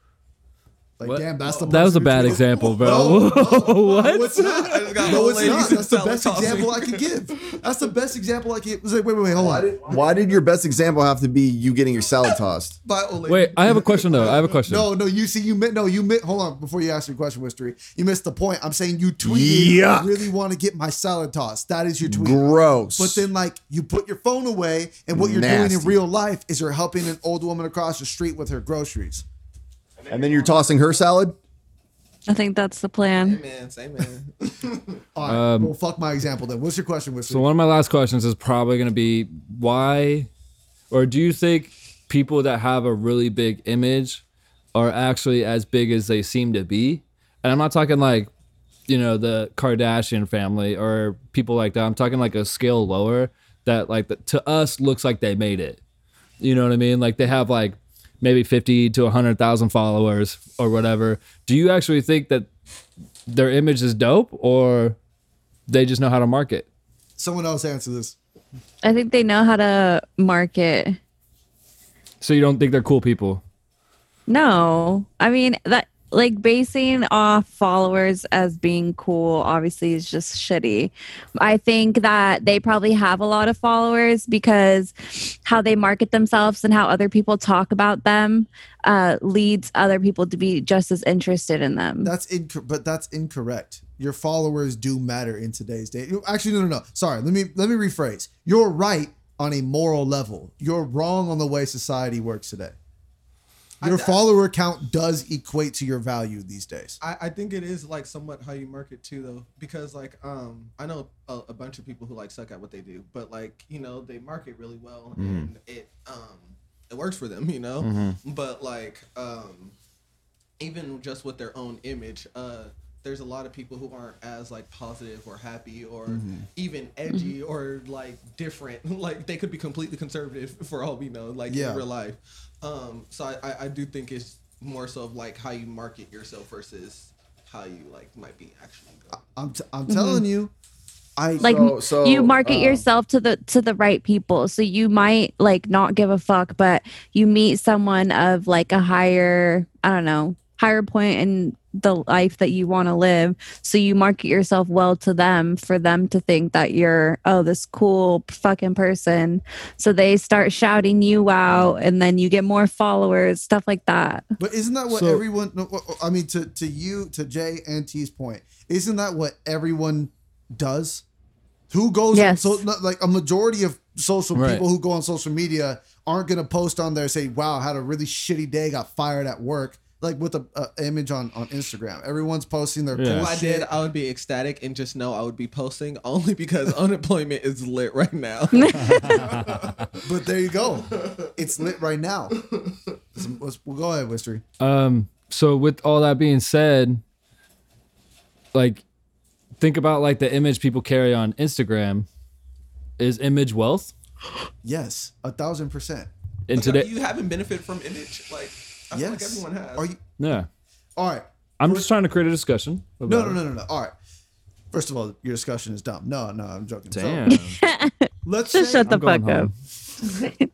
Like, What? damn, that's the that was a bad example, bro. No, what? No, it's not. I just got No, it's not. That's the best tossing. example I could give. That's the best example I could. Give. Wait, wait, wait, hold on. why did your best example have to be you getting your salad tossed? By old. Wait, I have a question though. I have a question. No, no, you see, you mi- no, you mi- hold on before you ask your question, Mystery. You missed the point. I'm saying you tweeted. Yuck. I really want to get my salad tossed. That is your tweet. Gross. But then, like, you put your phone away, and what you're doing in real life is you're helping an old woman across the street with her groceries. And then you're tossing her salad? I think that's the plan. man, same man. All right, Um, well, fuck my example then. What's your question, Mystery? So one of my last questions is probably going to be why, or do you think people that have a really big image are actually as big as they seem to be? And I'm not talking like, you know, the Kardashian family or people like that. I'm talking like a scale lower that like the, to us looks like they made it. You know what I mean? Like they have like maybe 50 to 100,000 followers or whatever. Do you actually think that their image is dope or they just know how to market? Someone else answer this. I think they know how to market. So you don't think they're cool people? No, I mean that like basing off followers as being cool obviously is just shitty. I think that they probably have a lot of followers because how they market themselves and how other people talk about them uh, leads other people to be just as interested in them. That's inc- but that's incorrect. Your followers do matter in today's day. Actually, no, no, no. Sorry. Let me let me rephrase. You're right on a moral level. You're wrong on the way society works today. Your follower count does equate to your value these days. I, I think it is like somewhat how you market too though because like um i know a, a bunch of people who like suck at what they do but like you know they market really well and it um it works for them you know? But like um even just with their own image uh there's a lot of people who aren't as like positive or happy or even edgy or like different. Like they could be completely conservative for all we know like Yeah. in real life. Um so I, I i do think it's more so of like how you market yourself versus how you like might be actually going. I'm t- I'm telling you, I like So- so, you market um, yourself to the to the right people. So you might like not give a fuck but you meet someone of like a higher i don't know higher point in the life that you want to live so you market yourself well to them for them to think that you're oh this cool fucking person so they start shouting you out and then you get more followers stuff like that But isn't that what So- everyone? I mean, to to you, to Jay and T's point, isn't that what everyone does? Who goes? Yes. So not- like a majority of social Right. people who go on social media aren't gonna post on there say, "Wow, I had a really shitty day, got fired at work." Like with a, a image on on Instagram, everyone's posting their Yeah. cool If I shit. did, I would be ecstatic and just know I would be posting only because unemployment is lit right now. But there you go, it's lit right now. Let's, let's- we'll go ahead, Wistery. Um, so with all that being said, like think about like the image people carry on Instagram. Is image wealth? Yes, a thousand percent. And Like, today you haven't benefited from image. Like I feel like Yes. everyone has. Are you? Yeah. All right. I'm just trying to create a discussion. No, no, no, no, no. All right. First of all, your discussion is dumb. No, no, I'm joking. So, Damn. let's just say, shut the I'm fuck up home.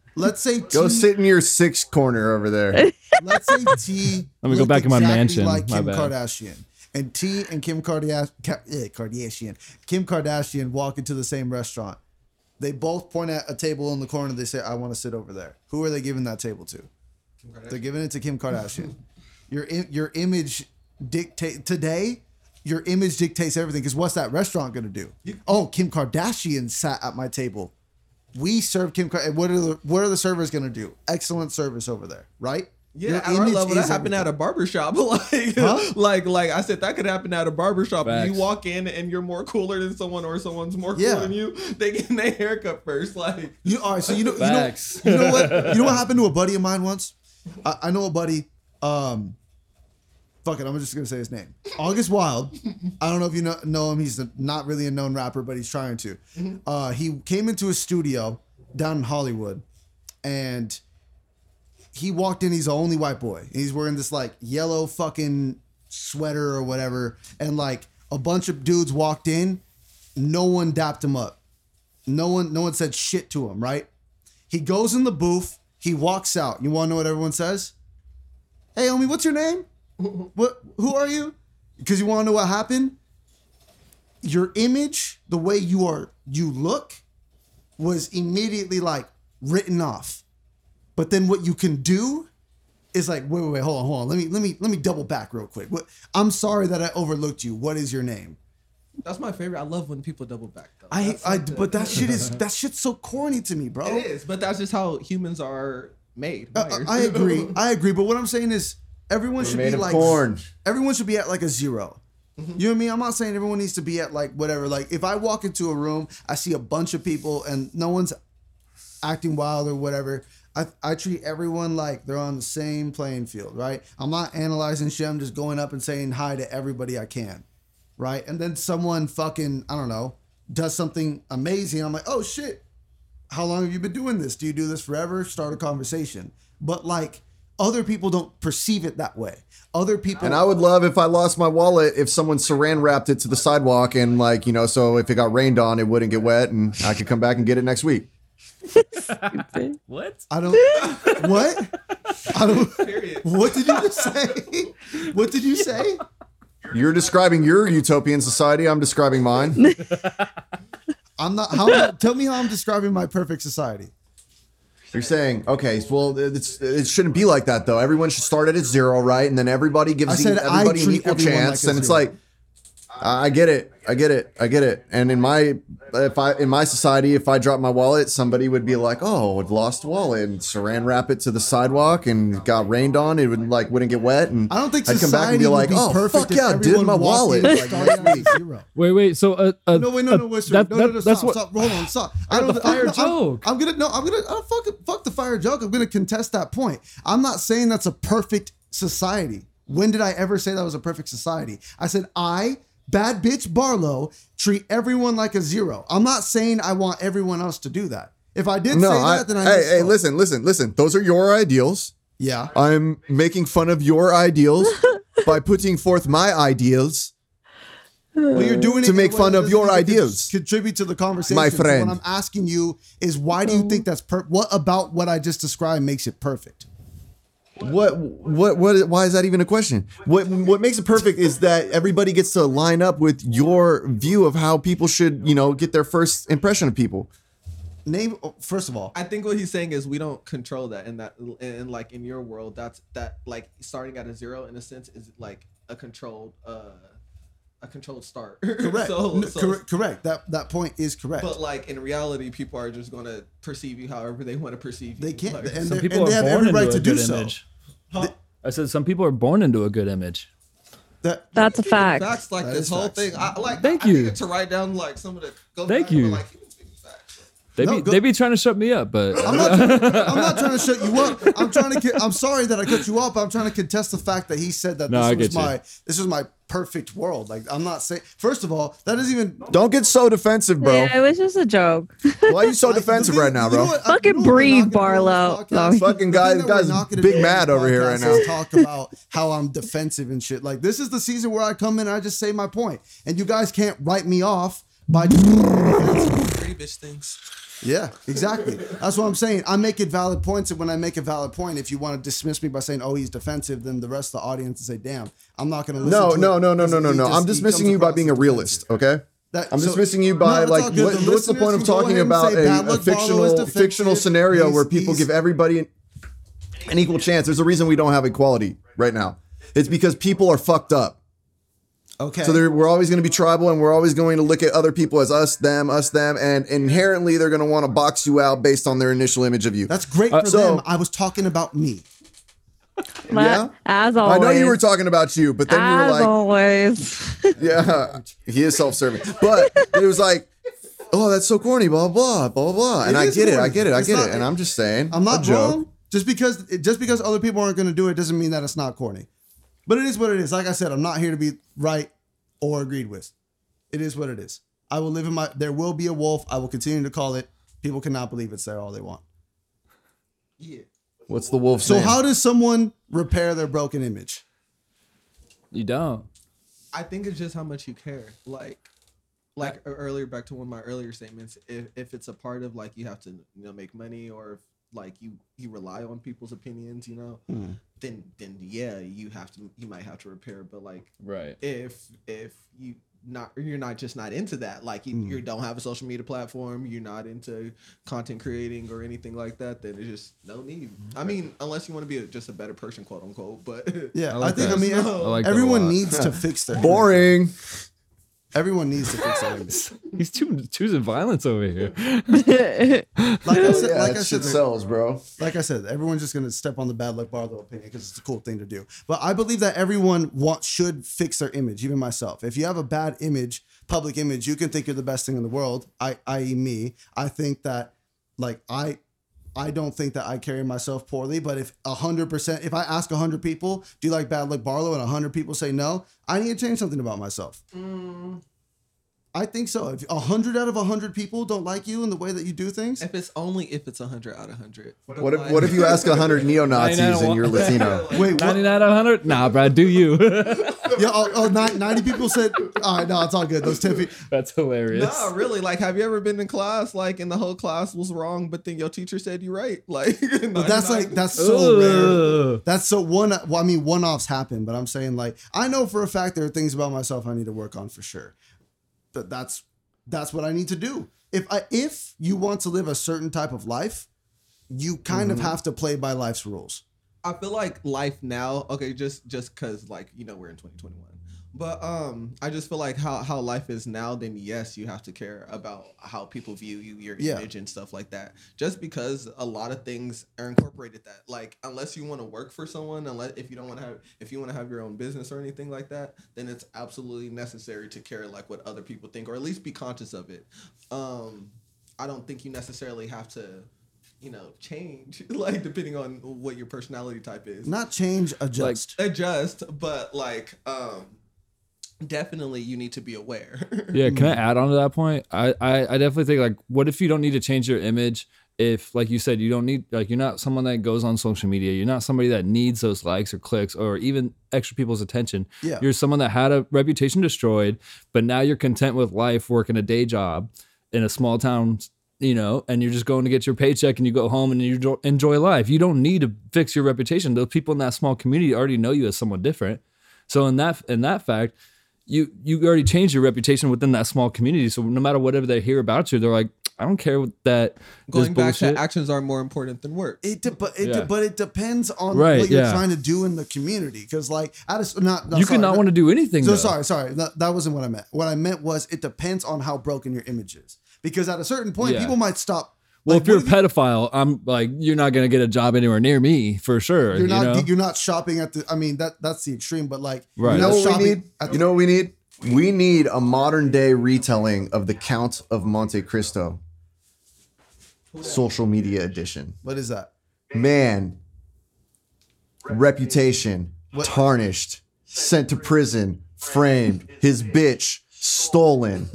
let's say T, Go sit in your sixth corner over there. let's say T. Let me go looked back in my exactly mansion. Like Kim bad. Kardashian and T and Kim Kardashian, eh, Kardashian, Kim Kardashian walk into the same restaurant. They both point at a table in the corner. They say, "I want to sit over there." Who are they giving that table to? They're giving it to Kim Kardashian. your your image dictate today. Your image dictates everything. Because what's that restaurant gonna do? Oh, Kim Kardashian sat at my table. We serve Kim. Kar- What are the what are the servers gonna do? Excellent service over there, right? Yeah, Your at our image level, that is happened at everything. a barbershop. like, Huh? like, like I said, that could happen at a barbershop. And Facts. you walk in and you're more cooler than someone, or someone's more Yeah. cool than you. They get their haircut first. Like, You all right? So you know, you know, you know what? You know what happened to a buddy of mine once? I, I know a buddy. Um, fuck it, I'm just gonna say his name. August Wild. I don't know if you know, know him. He's a, not really a known rapper, but he's trying to. Uh, he came into a studio down in Hollywood, and he walked in. He's the only white boy. And he's wearing this like yellow fucking sweater or whatever, and like a bunch of dudes walked in. No one dapped him up. No one, no one said shit to him. Right? He goes in the booth. He walks out. You want to know what everyone says? Hey, homie, what's your name? What? Who are you? Because you want to know what happened. Your image, the way you are, you look, was immediately like written off. But then what you can do is like, wait, wait, wait, hold on, hold on. Let me, let me, let me double back real quick. What? I'm sorry that I overlooked you. What is your name? That's my favorite. I love when people double back. Though. I, That's I, like the- but that shit is that shit's so corny to me, bro. it is. But that's just how humans are made. Uh, I. I agree. I agree. But what I'm saying is, everyone should made be of like corn. Everyone should be at like a 0 mm-hmm. You know what I mean? I'm not saying everyone needs to be at like whatever. Like if I walk into a room, I see a bunch of people and no one's acting wild or whatever. I, I treat everyone like they're on the same playing field, right? I'm not analyzing shit. I'm just going up and saying hi to everybody I can, right? And then someone fucking I don't know does something amazing. I'm like, oh shit, how long have you been doing this? Do you do this forever? Start a conversation. But like other people don't perceive it that way. Other people And I would love if I lost my wallet if someone saran wrapped it to the sidewalk and like, you know, so if it got rained on, it wouldn't get wet and I could come back and get it next week. What? I don't what? I don't, Period. what did you just say? What did you say? You're describing your utopian society. I'm describing mine. I'm not. How? Tell me how I'm describing my perfect society. You're saying, okay, well, it's, it shouldn't be like that though. Everyone should start at a zero, right? And then everybody gives I said e- I everybody an equal chance. like a and it's like, I I get it, I get it, I get it. And in my, if I in my society, if I drop my wallet, somebody would be like, "Oh, I've lost wallet," and saran wrap it to the sidewalk and got rained on. It would like wouldn't get wet. And I don't think I'd come back and society be would like, be "Oh, perfect fuck yeah, I did my wallet." Like, starting at zero. Wait, wait. So, uh, uh, No, wait, no, uh, no, wait, sir. that- no, no, that- no, that's stop, what- stop, hold on, stop. I the don't, fire I'm, I'm- joke. I'm, gonna, no, I'm gonna, I don't fuck, fuck the fire joke. I'm gonna contest that point. I'm not saying that's a perfect society. When did I ever say that was a perfect society? I said I, bad bitch Barlow, treat everyone like a zero. I'm not saying I want everyone else to do that. If I did no, say I, that, then I hey, hey, misspoke. listen, listen, listen. Those are your ideals. Yeah. I'm making fun of your ideals by putting forth my ideals. But you're doing it To make fun of your even con- ideas. Contribute to the conversation. My So friend. what I'm asking you is, why do you think that's per? What about what I just described makes it perfect? What what what why is that even a question? What what makes it perfect is that everybody gets to line up with your view of how people should, you know, get their first impression of people. Name oh, first of all. I think what he's saying is we don't control that, and that, and like in your world, that's that like starting at a zero in a sense is like a controlled, uh, a controlled start. Correct. so, No, so- correct. Correct. That that point is correct. But like in reality, people are just gonna perceive you however they want to perceive you. they can't. Like, and some people and they are have born every right into to a do good so. image. Huh? I said some people are born into a good image. That That's a fact. Facts like That this whole facts. thing. I like. Thank I you. needed to write down like some of the. Go Thank back and be you. Like, They No, be go- they be trying to shut me up, but I'm not. Trying, I'm not trying to shut you up. I'm trying to. Get, I'm sorry that I cut you up. I'm trying to contest the fact that he said that No, this get was you. my this was my perfect world. Like I'm not saying. First of all, that doesn't even. Don't get so defensive, bro. Yeah, it was just a joke. Why are you so like, defensive right now, bro? Fucking you know what breathe, not gonna do on Barlow. this podcast? Fucking The guy- guy's we're not gonna big mad over here right podcast now. Talk about how I'm defensive and shit. Like this is the season where I come in and I just say my point, and you guys can't write me off by just being defensive. Pretty bitch things. Yeah, exactly. That's what I'm saying. I make it valid points, and when I make a valid point, if you want to dismiss me by saying, "Oh, he's defensive," then the rest of the audience will say, "Damn, I'm not going to listen." No, to no, no, no, no, no, no. I'm dismissing you by being a realist, okay? That- I'm so- dismissing you by it's like what, what's the point of talking about a, a fictional fictional scenario He's- where people give everybody an, an equal chance? There's a reason we don't have equality right now. It's because people are fucked up. Okay. So they're, we're always going to be tribal, and we're always going to look at other people as us, them, us, them, and inherently they're going to want to box you out based on their initial image of you. That's great Uh, for so- them. I was talking about me. Yeah? As always. I know you were talking about you, but then you were like, always. Yeah, he is self-serving, but it was like, oh, that's so corny, blah blah blah blah blah. And It I is get it, I get it, I It's get not- it. And I'm just saying, I'm not a joke. wrong. Just because just because other people aren't going to do it doesn't mean that it's not corny. But it is what it is. Like I said, I'm not here to be right or agreed with. It is what it is. I will live in my. There will be a wolf. I will continue to call it. People cannot believe it's there all they want. Yeah. What's the wolf? So name? how does someone repair their broken image? you don't. I think it's just how much you care. Like, like earlier, back to one of my earlier statements. If if it's a part of like you have to you know make money or like you you rely on people's opinions, you know, hmm. Then then yeah, you have to you might have to repair. But like Right. if if you not you're not just not into that like you, you mm. don't have a social media platform you're not into content creating or anything like that then there's just no need mm-hmm. i mean unless you want to be a, just a better person quote unquote but Yeah, I I, think. that. I mean, I like everyone needs to fix their Boring. Everyone needs to fix their image. He's too choosing violence over here. Like I said, Yeah, like that I shit said, sells, bro. like I said, everyone's just gonna step on the bad luck Barlow opinion because it's a cool thing to do. But I believe that everyone wants should fix their image, even myself. If you have a bad image, public image, you can think you're the best thing in the world. I, i.e., me. I think that, like I, I don't think that I carry myself poorly. But if hundred percent, if I ask hundred people, do you like bad luck Barlow, and hundred people say no, I need to change something about myself. Mm. I think so. If hundred out of hundred people don't like you and the way that you do things, if it's only if it's 100 out of 100 What if what if you ask hundred neo Nazis and you're Latino? wait, what? 99 out of 100? Nah, bro, do you? Yeah, oh, oh, 90 people said all right, no, it's all good. Those ten feet. That's hilarious. No, really. Like, have you ever been in class, like, and the whole class was wrong, but then your teacher said you're right? Like, But that's like that's so rare. That's so one. Well, I mean, one offs happen, but I'm saying like I know for a fact there are things about myself I need to work on for sure. But that's that's what I need to do. If I if you want to live a certain type of life, you kind of mm-hmm. have to play by life's rules. I feel like life now, okay, just just cause like you know we're in 2021, but um, I just feel like how how life is now. Then yes, you have to care about how people view you, your Yeah. image and stuff like that. Just because a lot of things are incorporated that, like unless you want to work for someone, unless if you don't want to have if you want to have your own business or anything like that, then it's absolutely necessary to care like what other people think or at least be conscious of it. Um, I don't think you necessarily have to. You know, change like depending on what your personality type is Not change, adjust. adjust, but like um definitely you need to be aware. Yeah, can I add on to that point? I, I I definitely think like, what if you don't need to change your image? If like you said, you don't need like you're not someone that goes on social media. You're not somebody that needs those likes or clicks or even extra people's attention. Yeah. You're someone that had a reputation destroyed, but now you're content with life, working a day job in a small town. You know, and you're just going to get your paycheck, and you go home and you enjoy life. You don't need to fix your reputation. Those people in that small community already know you as someone different. So in that in that fact, you you already changed your reputation within that small community. So no matter whatever they hear about you, they're like, I don't care that Going this back bullshit. to actions are more important than words. It, de- but it, de- but it depends on Right, what you're yeah. trying to do in the community. Because like, I just not. no, you sorry, could not want to do anything. So though. sorry, sorry. That, that wasn't what I meant. What I meant was it depends on how broken your image is. Because at a certain point, Yeah. people might stop. Well, like, if you're a what if pedophile, I'm like, you're not gonna get a job anywhere near me for sure. you're you not know? you're not shopping at the. I mean that that's the extreme. But like, Right. You know what we need? at the- You know what we need? We need a modern day retelling of the Count of Monte Cristo. Social media edition. what is that? Man, reputation tarnished, sent to prison, framed, his bitch stolen,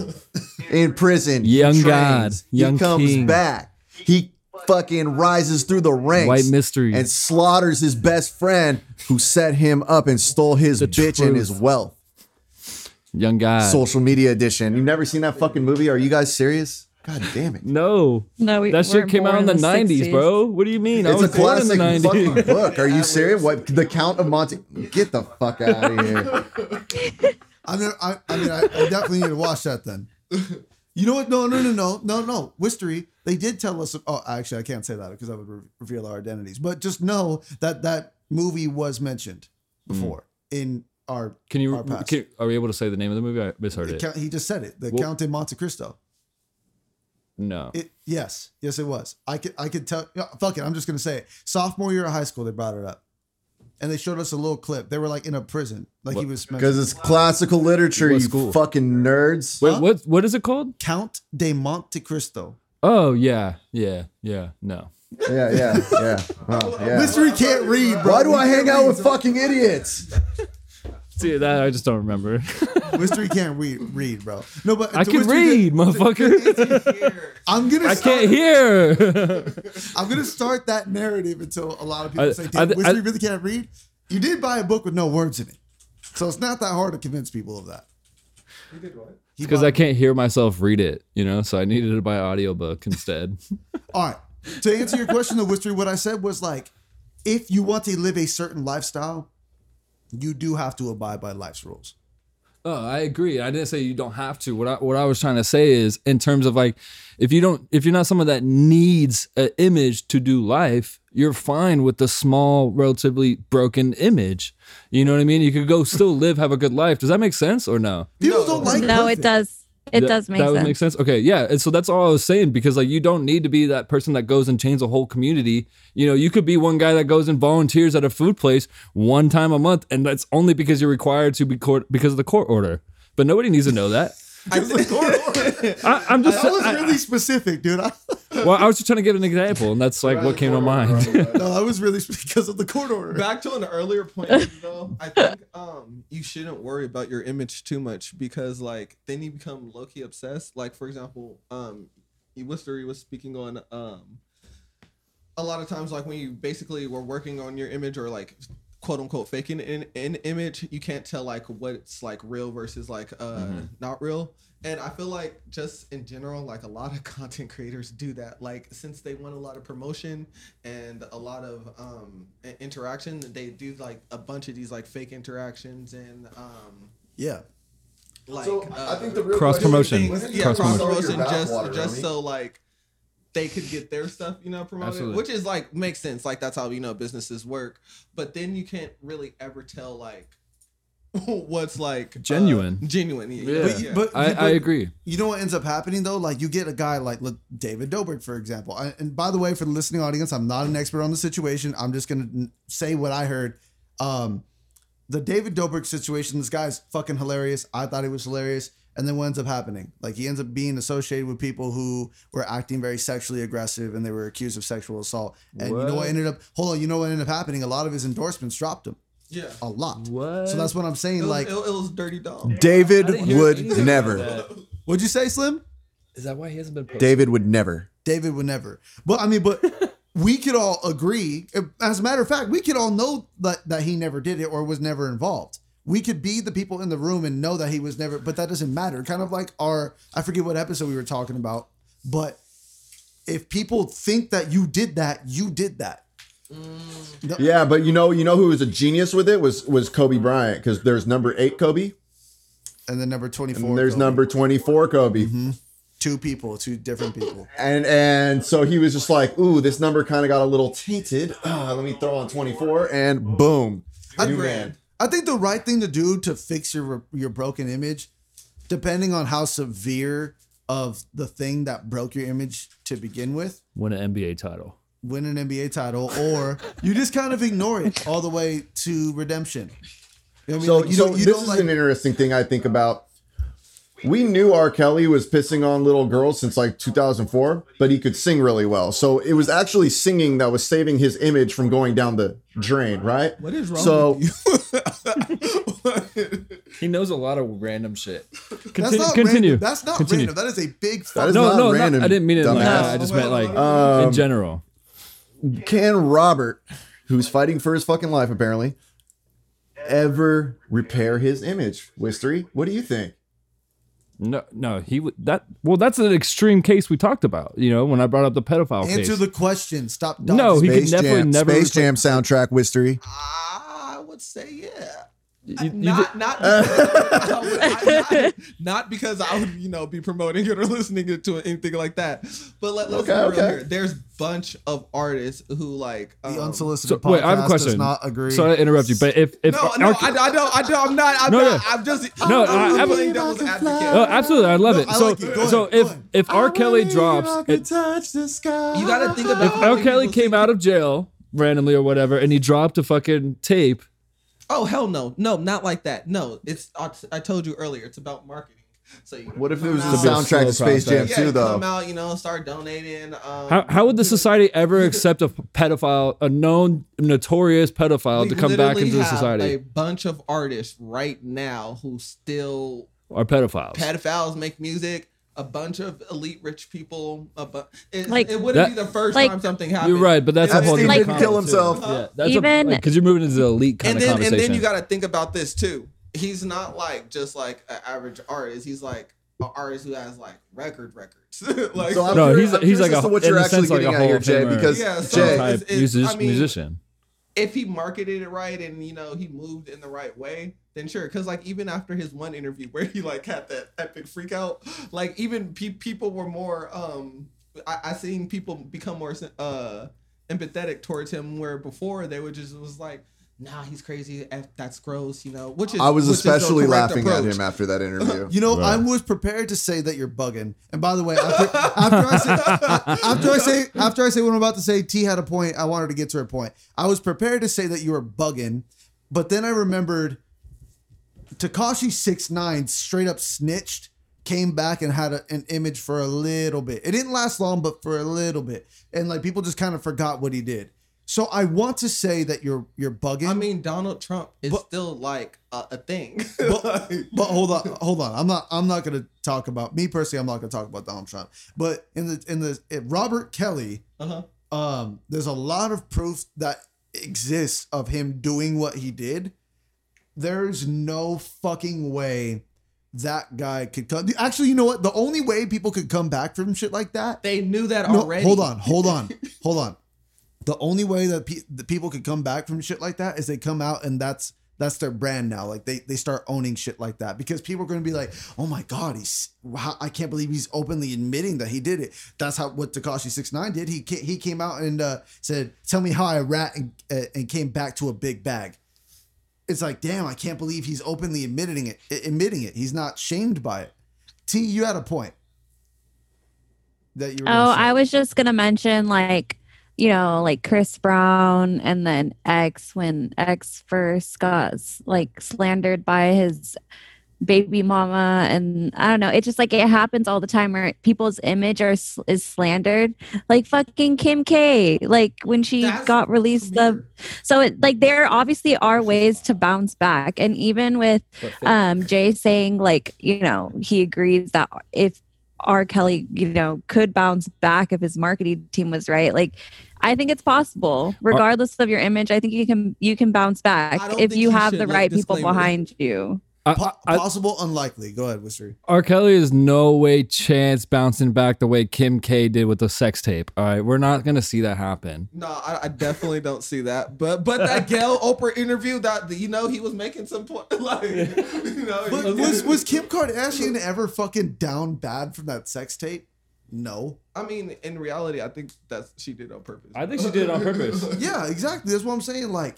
in prison. Young trains, God, young he comes king. back. He fucking rises through the ranks. White mystery. And slaughters his best friend who set him up and stole his The bitch and his wealth. Young guy. Social media edition. You've never seen that fucking movie? Are you guys serious? God damn it. no, No, we that shit came out born in the, 90s, 60s. bro. What do you mean? I It's was a born in the classic 90s. fucking book. Are you serious? What the Count of Monte? Get the fuck out of here. I mean, I, I mean, I, I definitely need to watch that then. You know what? No, no, no, no, no, no. Wistery, they did tell us. Oh, actually, I can't say that because that would re- reveal our identities. But just know that that movie was mentioned before hmm. in our. Can you? Our past. Can, are we able to say the name of the movie? I misheard The it. Count- he just said it. The Well- Count in Monte Cristo. No. It yes, yes, it was. I could I could tell. yeah, fuck it, I'm just gonna say it. Sophomore year of high school, they brought it up, and they showed us a little clip. They were like in a prison, like he was Because it's classical literature, What you school? fucking nerds. Wait, what? What is it called? Count de Monte Cristo. Oh yeah, yeah, yeah. No. Yeah, yeah, yeah. Well, yeah. Mystery can't read, bro. Why do I hang out with fucking idiots? See that? I just don't remember. Mystery can't read, read, bro. No, but I can Mystery read, motherfucker. I'm gonna. I start, can't hear. I'm gonna start that narrative until a lot of people I- say, I- "Damn, I- Mystery really can't read." You did buy a book with no words in it, so it's not that hard to convince people of that. He Because I can't hear myself read it, you know. So I needed to buy an audiobook instead. All right. To answer your question, though, Wistery, what I said was like, if you want to live a certain lifestyle, you do have to abide by life's rules. Oh, I agree. I didn't say you don't have to. What I what I was trying to say is in terms of like if you don't if you're not someone that needs an image to do life, you're fine with the small, relatively broken image. You know what I mean? You could go still live, have a good life. Does that make sense or no? People don't like no, perfect. it does. It That- does make sense. that sense. would make sense. Okay, yeah. And so that's all I was saying because like you don't need to be that person that goes and changes a whole community. You know, you could be one guy that goes and volunteers at a food place one time a month, and that's only because you're required to be court because of the court order. But nobody needs to know that. I, I'm just. That was I- really specific, dude. I, well, I was just trying to give an example, and that's like what came to mind. no, that was really because of the court order. Back to an earlier point though, I think um you shouldn't worry about your image too much because like then you become low key obsessed. Like for example, um Wistery was speaking on um a lot of times like when you basically were working on your image or like quote unquote faking an, an image, you can't tell like what's like real versus like uh not real. And I feel like just in general, like a lot of content creators do that. Like since they want a lot of promotion and a lot of um interaction, they do like a bunch of these like fake interactions and um Yeah. like So uh, I think the real Cross promotion. things, yeah, Cross cross promotion. promotion, just Bathwater, just homie. so like they could get their stuff, you know, promoted, Absolutely. which is like makes sense. Like that's how you know businesses work. But then you can't really ever tell like what's like uh, Genuine. genuine. Yeah, Yeah. But, yeah. but, I, but I agree. You know what ends up happening though? Like you get a guy like look, David Dobrik, for example. I, and by the way, for the listening audience, I'm not an expert on the situation. I'm just gonna say what I heard. Um, the David Dobrik situation. This guy's fucking hilarious. I thought he was hilarious. And then what ends up happening? Like he ends up being associated with people who were acting very sexually aggressive, and they were accused of sexual assault. And you know what What? ended up? Hold on. You know what ended up happening? A lot of his endorsements dropped him. Yeah. A lot. What? So that's what I'm saying. It was, like, it, it was dirty dog. David I didn't hear would never. about that. what'd you say, Slim? Is that why he hasn't been posted? David would never. David would never. But I mean, but we could all agree. As a matter of fact, we could all know that that he never did it or was never involved. We could be the people in the room and know that he was never. But that doesn't matter. Kind of like our I forget what episode we were talking about. But if people think that you did that, you did that. Yeah, but you know, you know who was a genius with it was was Kobe Bryant because there's number eight Kobe And then number twenty four. and four. there's number twenty four Kobe. two people, two different people. And and so he was just like, ooh, this number kind of got a little tainted. Ah, let me throw on 24 and boom. New man. I think the right thing to do to fix your your broken image, depending on how severe of the thing that broke your image to begin with, Win an NBA title. Win an NBA title, or you just kind of ignore it all the way to redemption. You know I mean? So, Like, you so don't- you this don't is like- an interesting thing I think about. We knew R. Kelly was pissing on little girls since like 2004, but he could sing really well. So it was actually singing that was saving his image from going down the drain, right? What is wrong So with you? He knows a lot of random shit. That's Continue. not continue. Random. That's not Continue. random. That is a big. That is fucking- No, not no, random, not, I didn't mean it like that. I just meant like Um, in general. Can Robert, who's fighting for his fucking life apparently, ever repair his image? Wistery, what do you think? No, no, he would that. Well, that's an extreme case we talked about. You know, when I brought up the pedophile Answer case. the question. Stop. No, dodging. he could never, Jam, never. Space Jam soundtrack, Wistery. I would say yeah. You- you not, did- not, because I would- I- not, not because I would, you know, be promoting it or listening to it, anything like that. But let, let's Okay, be real okay. here. There's bunch of artists who like um, The Unsoulicited So wait, I have a question. Does not agree. Sorry to interrupt you, but if if No, no, R- I, I don't, I don't, I'm not, I'm No, not, no. I'm just, No, I'm, I- I'm I'm- playing devil's advocate. Oh, absolutely, I love No, it. I So, like it. Go so ahead, if ahead. if R. Kelly drops, it, touch the sky. You got to think about if how R. Kelly came out of jail randomly or whatever, and he dropped a fucking tape, Oh hell no, no, not like that. No, it's I, I told you earlier. It's about marketing. So you What if it was the out- be a soundtrack to Space Jam yeah, too, though? come out, you know, start donating. Um, how how would the society ever accept a pedophile, a known notorious pedophile, we to come back literally into the society? A bunch of artists right now who still are pedophiles? pedophiles make music. A bunch of elite rich people. A bu- it, Like- it wouldn't That- be the first like- time something happened. You're right, but that's a whole Epstein different didn't kill conversation. himself. Yeah, that's Even- because you're moving into the elite kind and of then and then you got to think about this too. He's not like just like an average artist. He's like an artist who has like record records. like So I'm no, he's I'm he's like a what in you're actually sense, like getting a at here, Hall Jay, because Yeah, so Jay, it's- type it's- music- I mean- musician. if he marketed it right and you know he moved in the right way, then sure. Because like even after his one interview where he like had that epic freak out, like even pe- people were more. um I, I seen people become more uh empathetic towards him where before they would just was like. Nah, he's crazy. F, that's gross, you know. Which is I was which especially correct laughing at him after that interview. You know, Right. I was prepared to say that you're bugging. And by the way, after, after I say after I say after I say what I'm about to say, T had a point. I wanted to get to her point. I was prepared to say that you were bugging, but then I remembered Tekashi Six Nine straight up snitched, came back and had a, an image for a little bit. It didn't last long, but for a little bit, and like people just kind of forgot what he did. So I want to say that you're you're bugging. I mean, Donald Trump is But- still like a, a thing. but, but hold on, hold on. I'm not. I'm not going to talk about me personally. I'm not going to talk about Donald Trump. But in the in the Robert Kelly, uh-huh. um, there's a lot of proof that exists of him doing what he did, there's no fucking way that guy could come. Actually, you know what? The only way people could come back from shit like that. They knew that No, already. hold on, hold on, hold on. The only way that pe- the people could come back from shit like that is they come out and that's that's their brand now. Like they they start owning shit like that because people are going to be like, oh my god, he's wow, I can't believe he's openly admitting that he did it. That's how what Tekashi Six Nine did. He he came out and uh, said, tell me how I rat and uh, and came back to a big bag. It's like, damn, I can't believe he's openly admitting it. Admitting it, he's not shamed by it. T, you had a point. That you. Were Oh. I was just gonna mention like, you know, like Chris Brown and then X when X first got like slandered by his baby mama and I don't know. It just like it happens all the time where people's image are is slandered. Like fucking Kim K. Like when she That's got released the so it like there obviously are ways to bounce back and even with um Jay saying like you know he agrees that if R Kelly you know could bounce back if his marketing team was right like I think it's possible regardless of your image I think you can you can bounce back if think you have the right people behind you I, Po- I, I, possible, unlikely. Go ahead, Wistery. R. Kelly is no way chance bouncing back the way Kim K did with the sex tape. All right, we're not gonna see that happen. No, I, I definitely don't see that. But but that Gayle Oprah interview that you know he was making some point like you know he But was was Kim Kardashian ever fucking down bad from that sex tape? No. I mean in reality I think that she did on purpose. I think she did it on purpose. Yeah, exactly. That's what I'm saying. Like,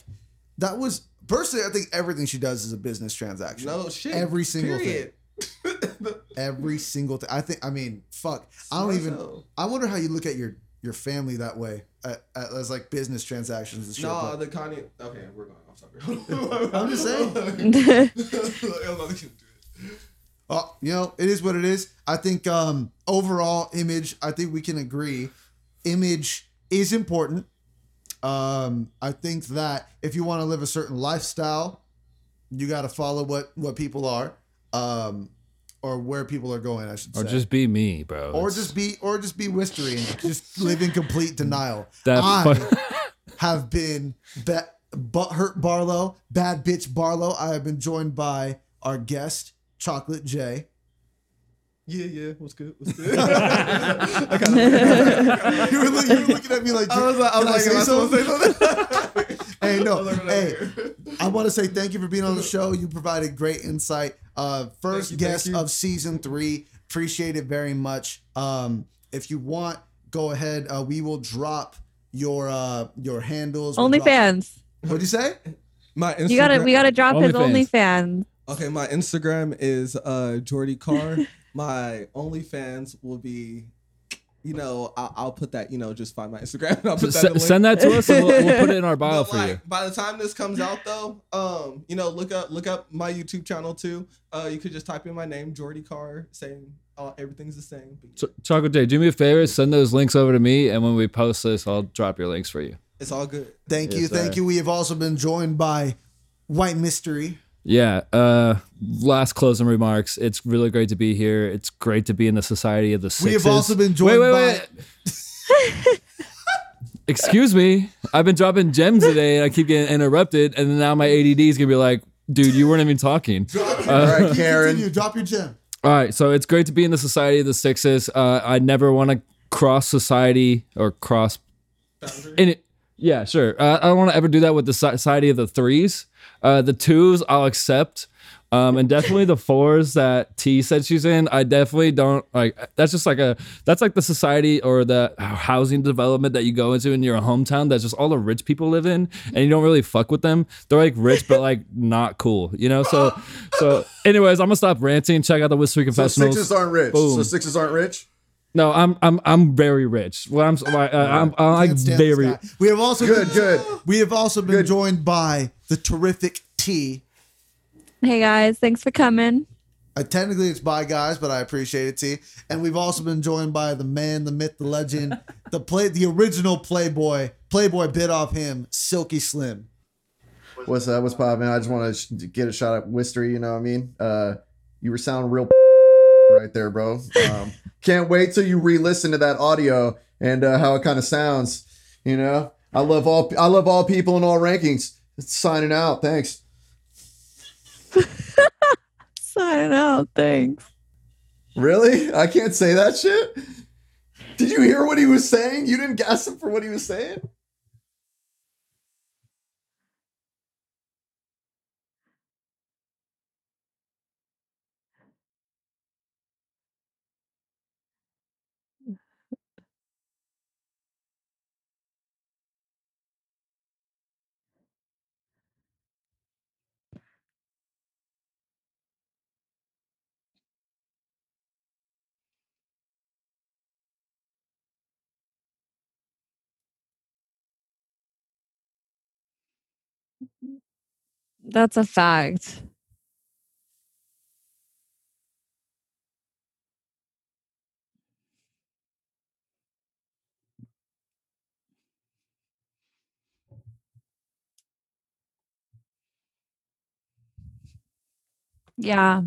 that was personally, I think everything she does is a business transaction. no shit. Every single period. Every single thing. I think. I mean, fuck. I don't even. I wonder how you look at your your family that way uh, uh, as like business transactions and shit. No, but- the Kanye. Okay, we're going. I'm sorry. I'm just saying. I'm not gonna do it. Oh, you know, it is what it is. I think um overall image, I think we can agree image is important. Um I think that if you want to live a certain lifestyle, you got to follow what what people are um or where people are going, I should say. Or just be me, bro. or just be or just be wistering and just live in complete denial. That I fu- have been ba- butthurt Barlow, bad bitch Barlow. I have been joined by our guest, Chocolate J. Yeah, yeah. What's good? What's good? you, were look, you were looking at me like, I was like, I was like, I supposed to something?" say something? hey, no, was hey. I want to say thank you for being on the show. You provided great insight. Uh, first you, guest of season three. Appreciate it very much. Um, if you want, go ahead. Uh, we will drop your uh your handles. We'll drop- OnlyFans What'd you say? My Instagram. you gotta we gotta drop his OnlyFans. OnlyFans Okay, my Instagram is uh Jordy Carr. My OnlyFans will be, you know, I'll, I'll put that. You know, just find my Instagram. And I'll put that. in S- send that to us and we'll, we'll put it in our bio But, for like, you. By the time this comes out, though, um, you know, look up look up my YouTube channel too. Uh, you could just type in my name, Jordy Carr. Same, uh, everything's the same. But So, Chocolate J, do me a favor, send those links over to me, and when we post this, I'll drop your links for you. it's all good. Thank you, Yes, thank you. We have also been joined by White Mystery. Yeah. Uh, last closing remarks. It's really great to be here. It's great to be in the Society of the Sixes. We have also been joined wait, wait, by. wait. Excuse me. I've been dropping gems today, and I keep getting interrupted, and now my ADD is gonna be like, "Dude, you weren't even talking." All right, Karen. Continue, drop your gem. All right, so it's great to be in the Society of the Sixes. Uh, I never want to cross society or cross Boundary. in it. Yeah, sure. Uh, I don't want to ever do that with the Society of the Threes. Uh, the twos I'll accept, um, and definitely the fours that T said she's in. I definitely don't like. That's just like a that's like the society or the housing development that you go into in your hometown. That's just all the rich people live in, and you don't really fuck with them. They're like rich, but like not cool, you know. So, so anyways, I'm gonna stop ranting. Check out the Whispery So Confessionals. sixes aren't rich. Boom. So sixes aren't rich. No, I'm I'm I'm very rich. Well, I'm uh, I'm, I'm like Can't stand this very. guy. We have also Good, been, good. We have also been Good. joined by the terrific T. hey guys thanks for coming Uh, technically, it's by guys, but I appreciate it, T. And we've also been joined by the man, the myth, the legend, the play, the original Playboy. Playboy bit off him, Silky Slim. What's uh, what's poppin'? I just want to sh- get a shot at Wistery. You know what I mean? Uh, you were sounding real right there, bro. Um, can't wait till you re-listen to that audio and uh, how it kind of sounds. You know, I love all I love all people in all rankings. Signing out. Thanks. Signing out. Thanks. Really? I can't say that shit. Did you hear what he was saying? You didn't gas him for what he was saying? That's a fact. Yeah.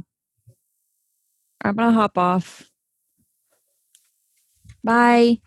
I'm gonna hop off. Bye.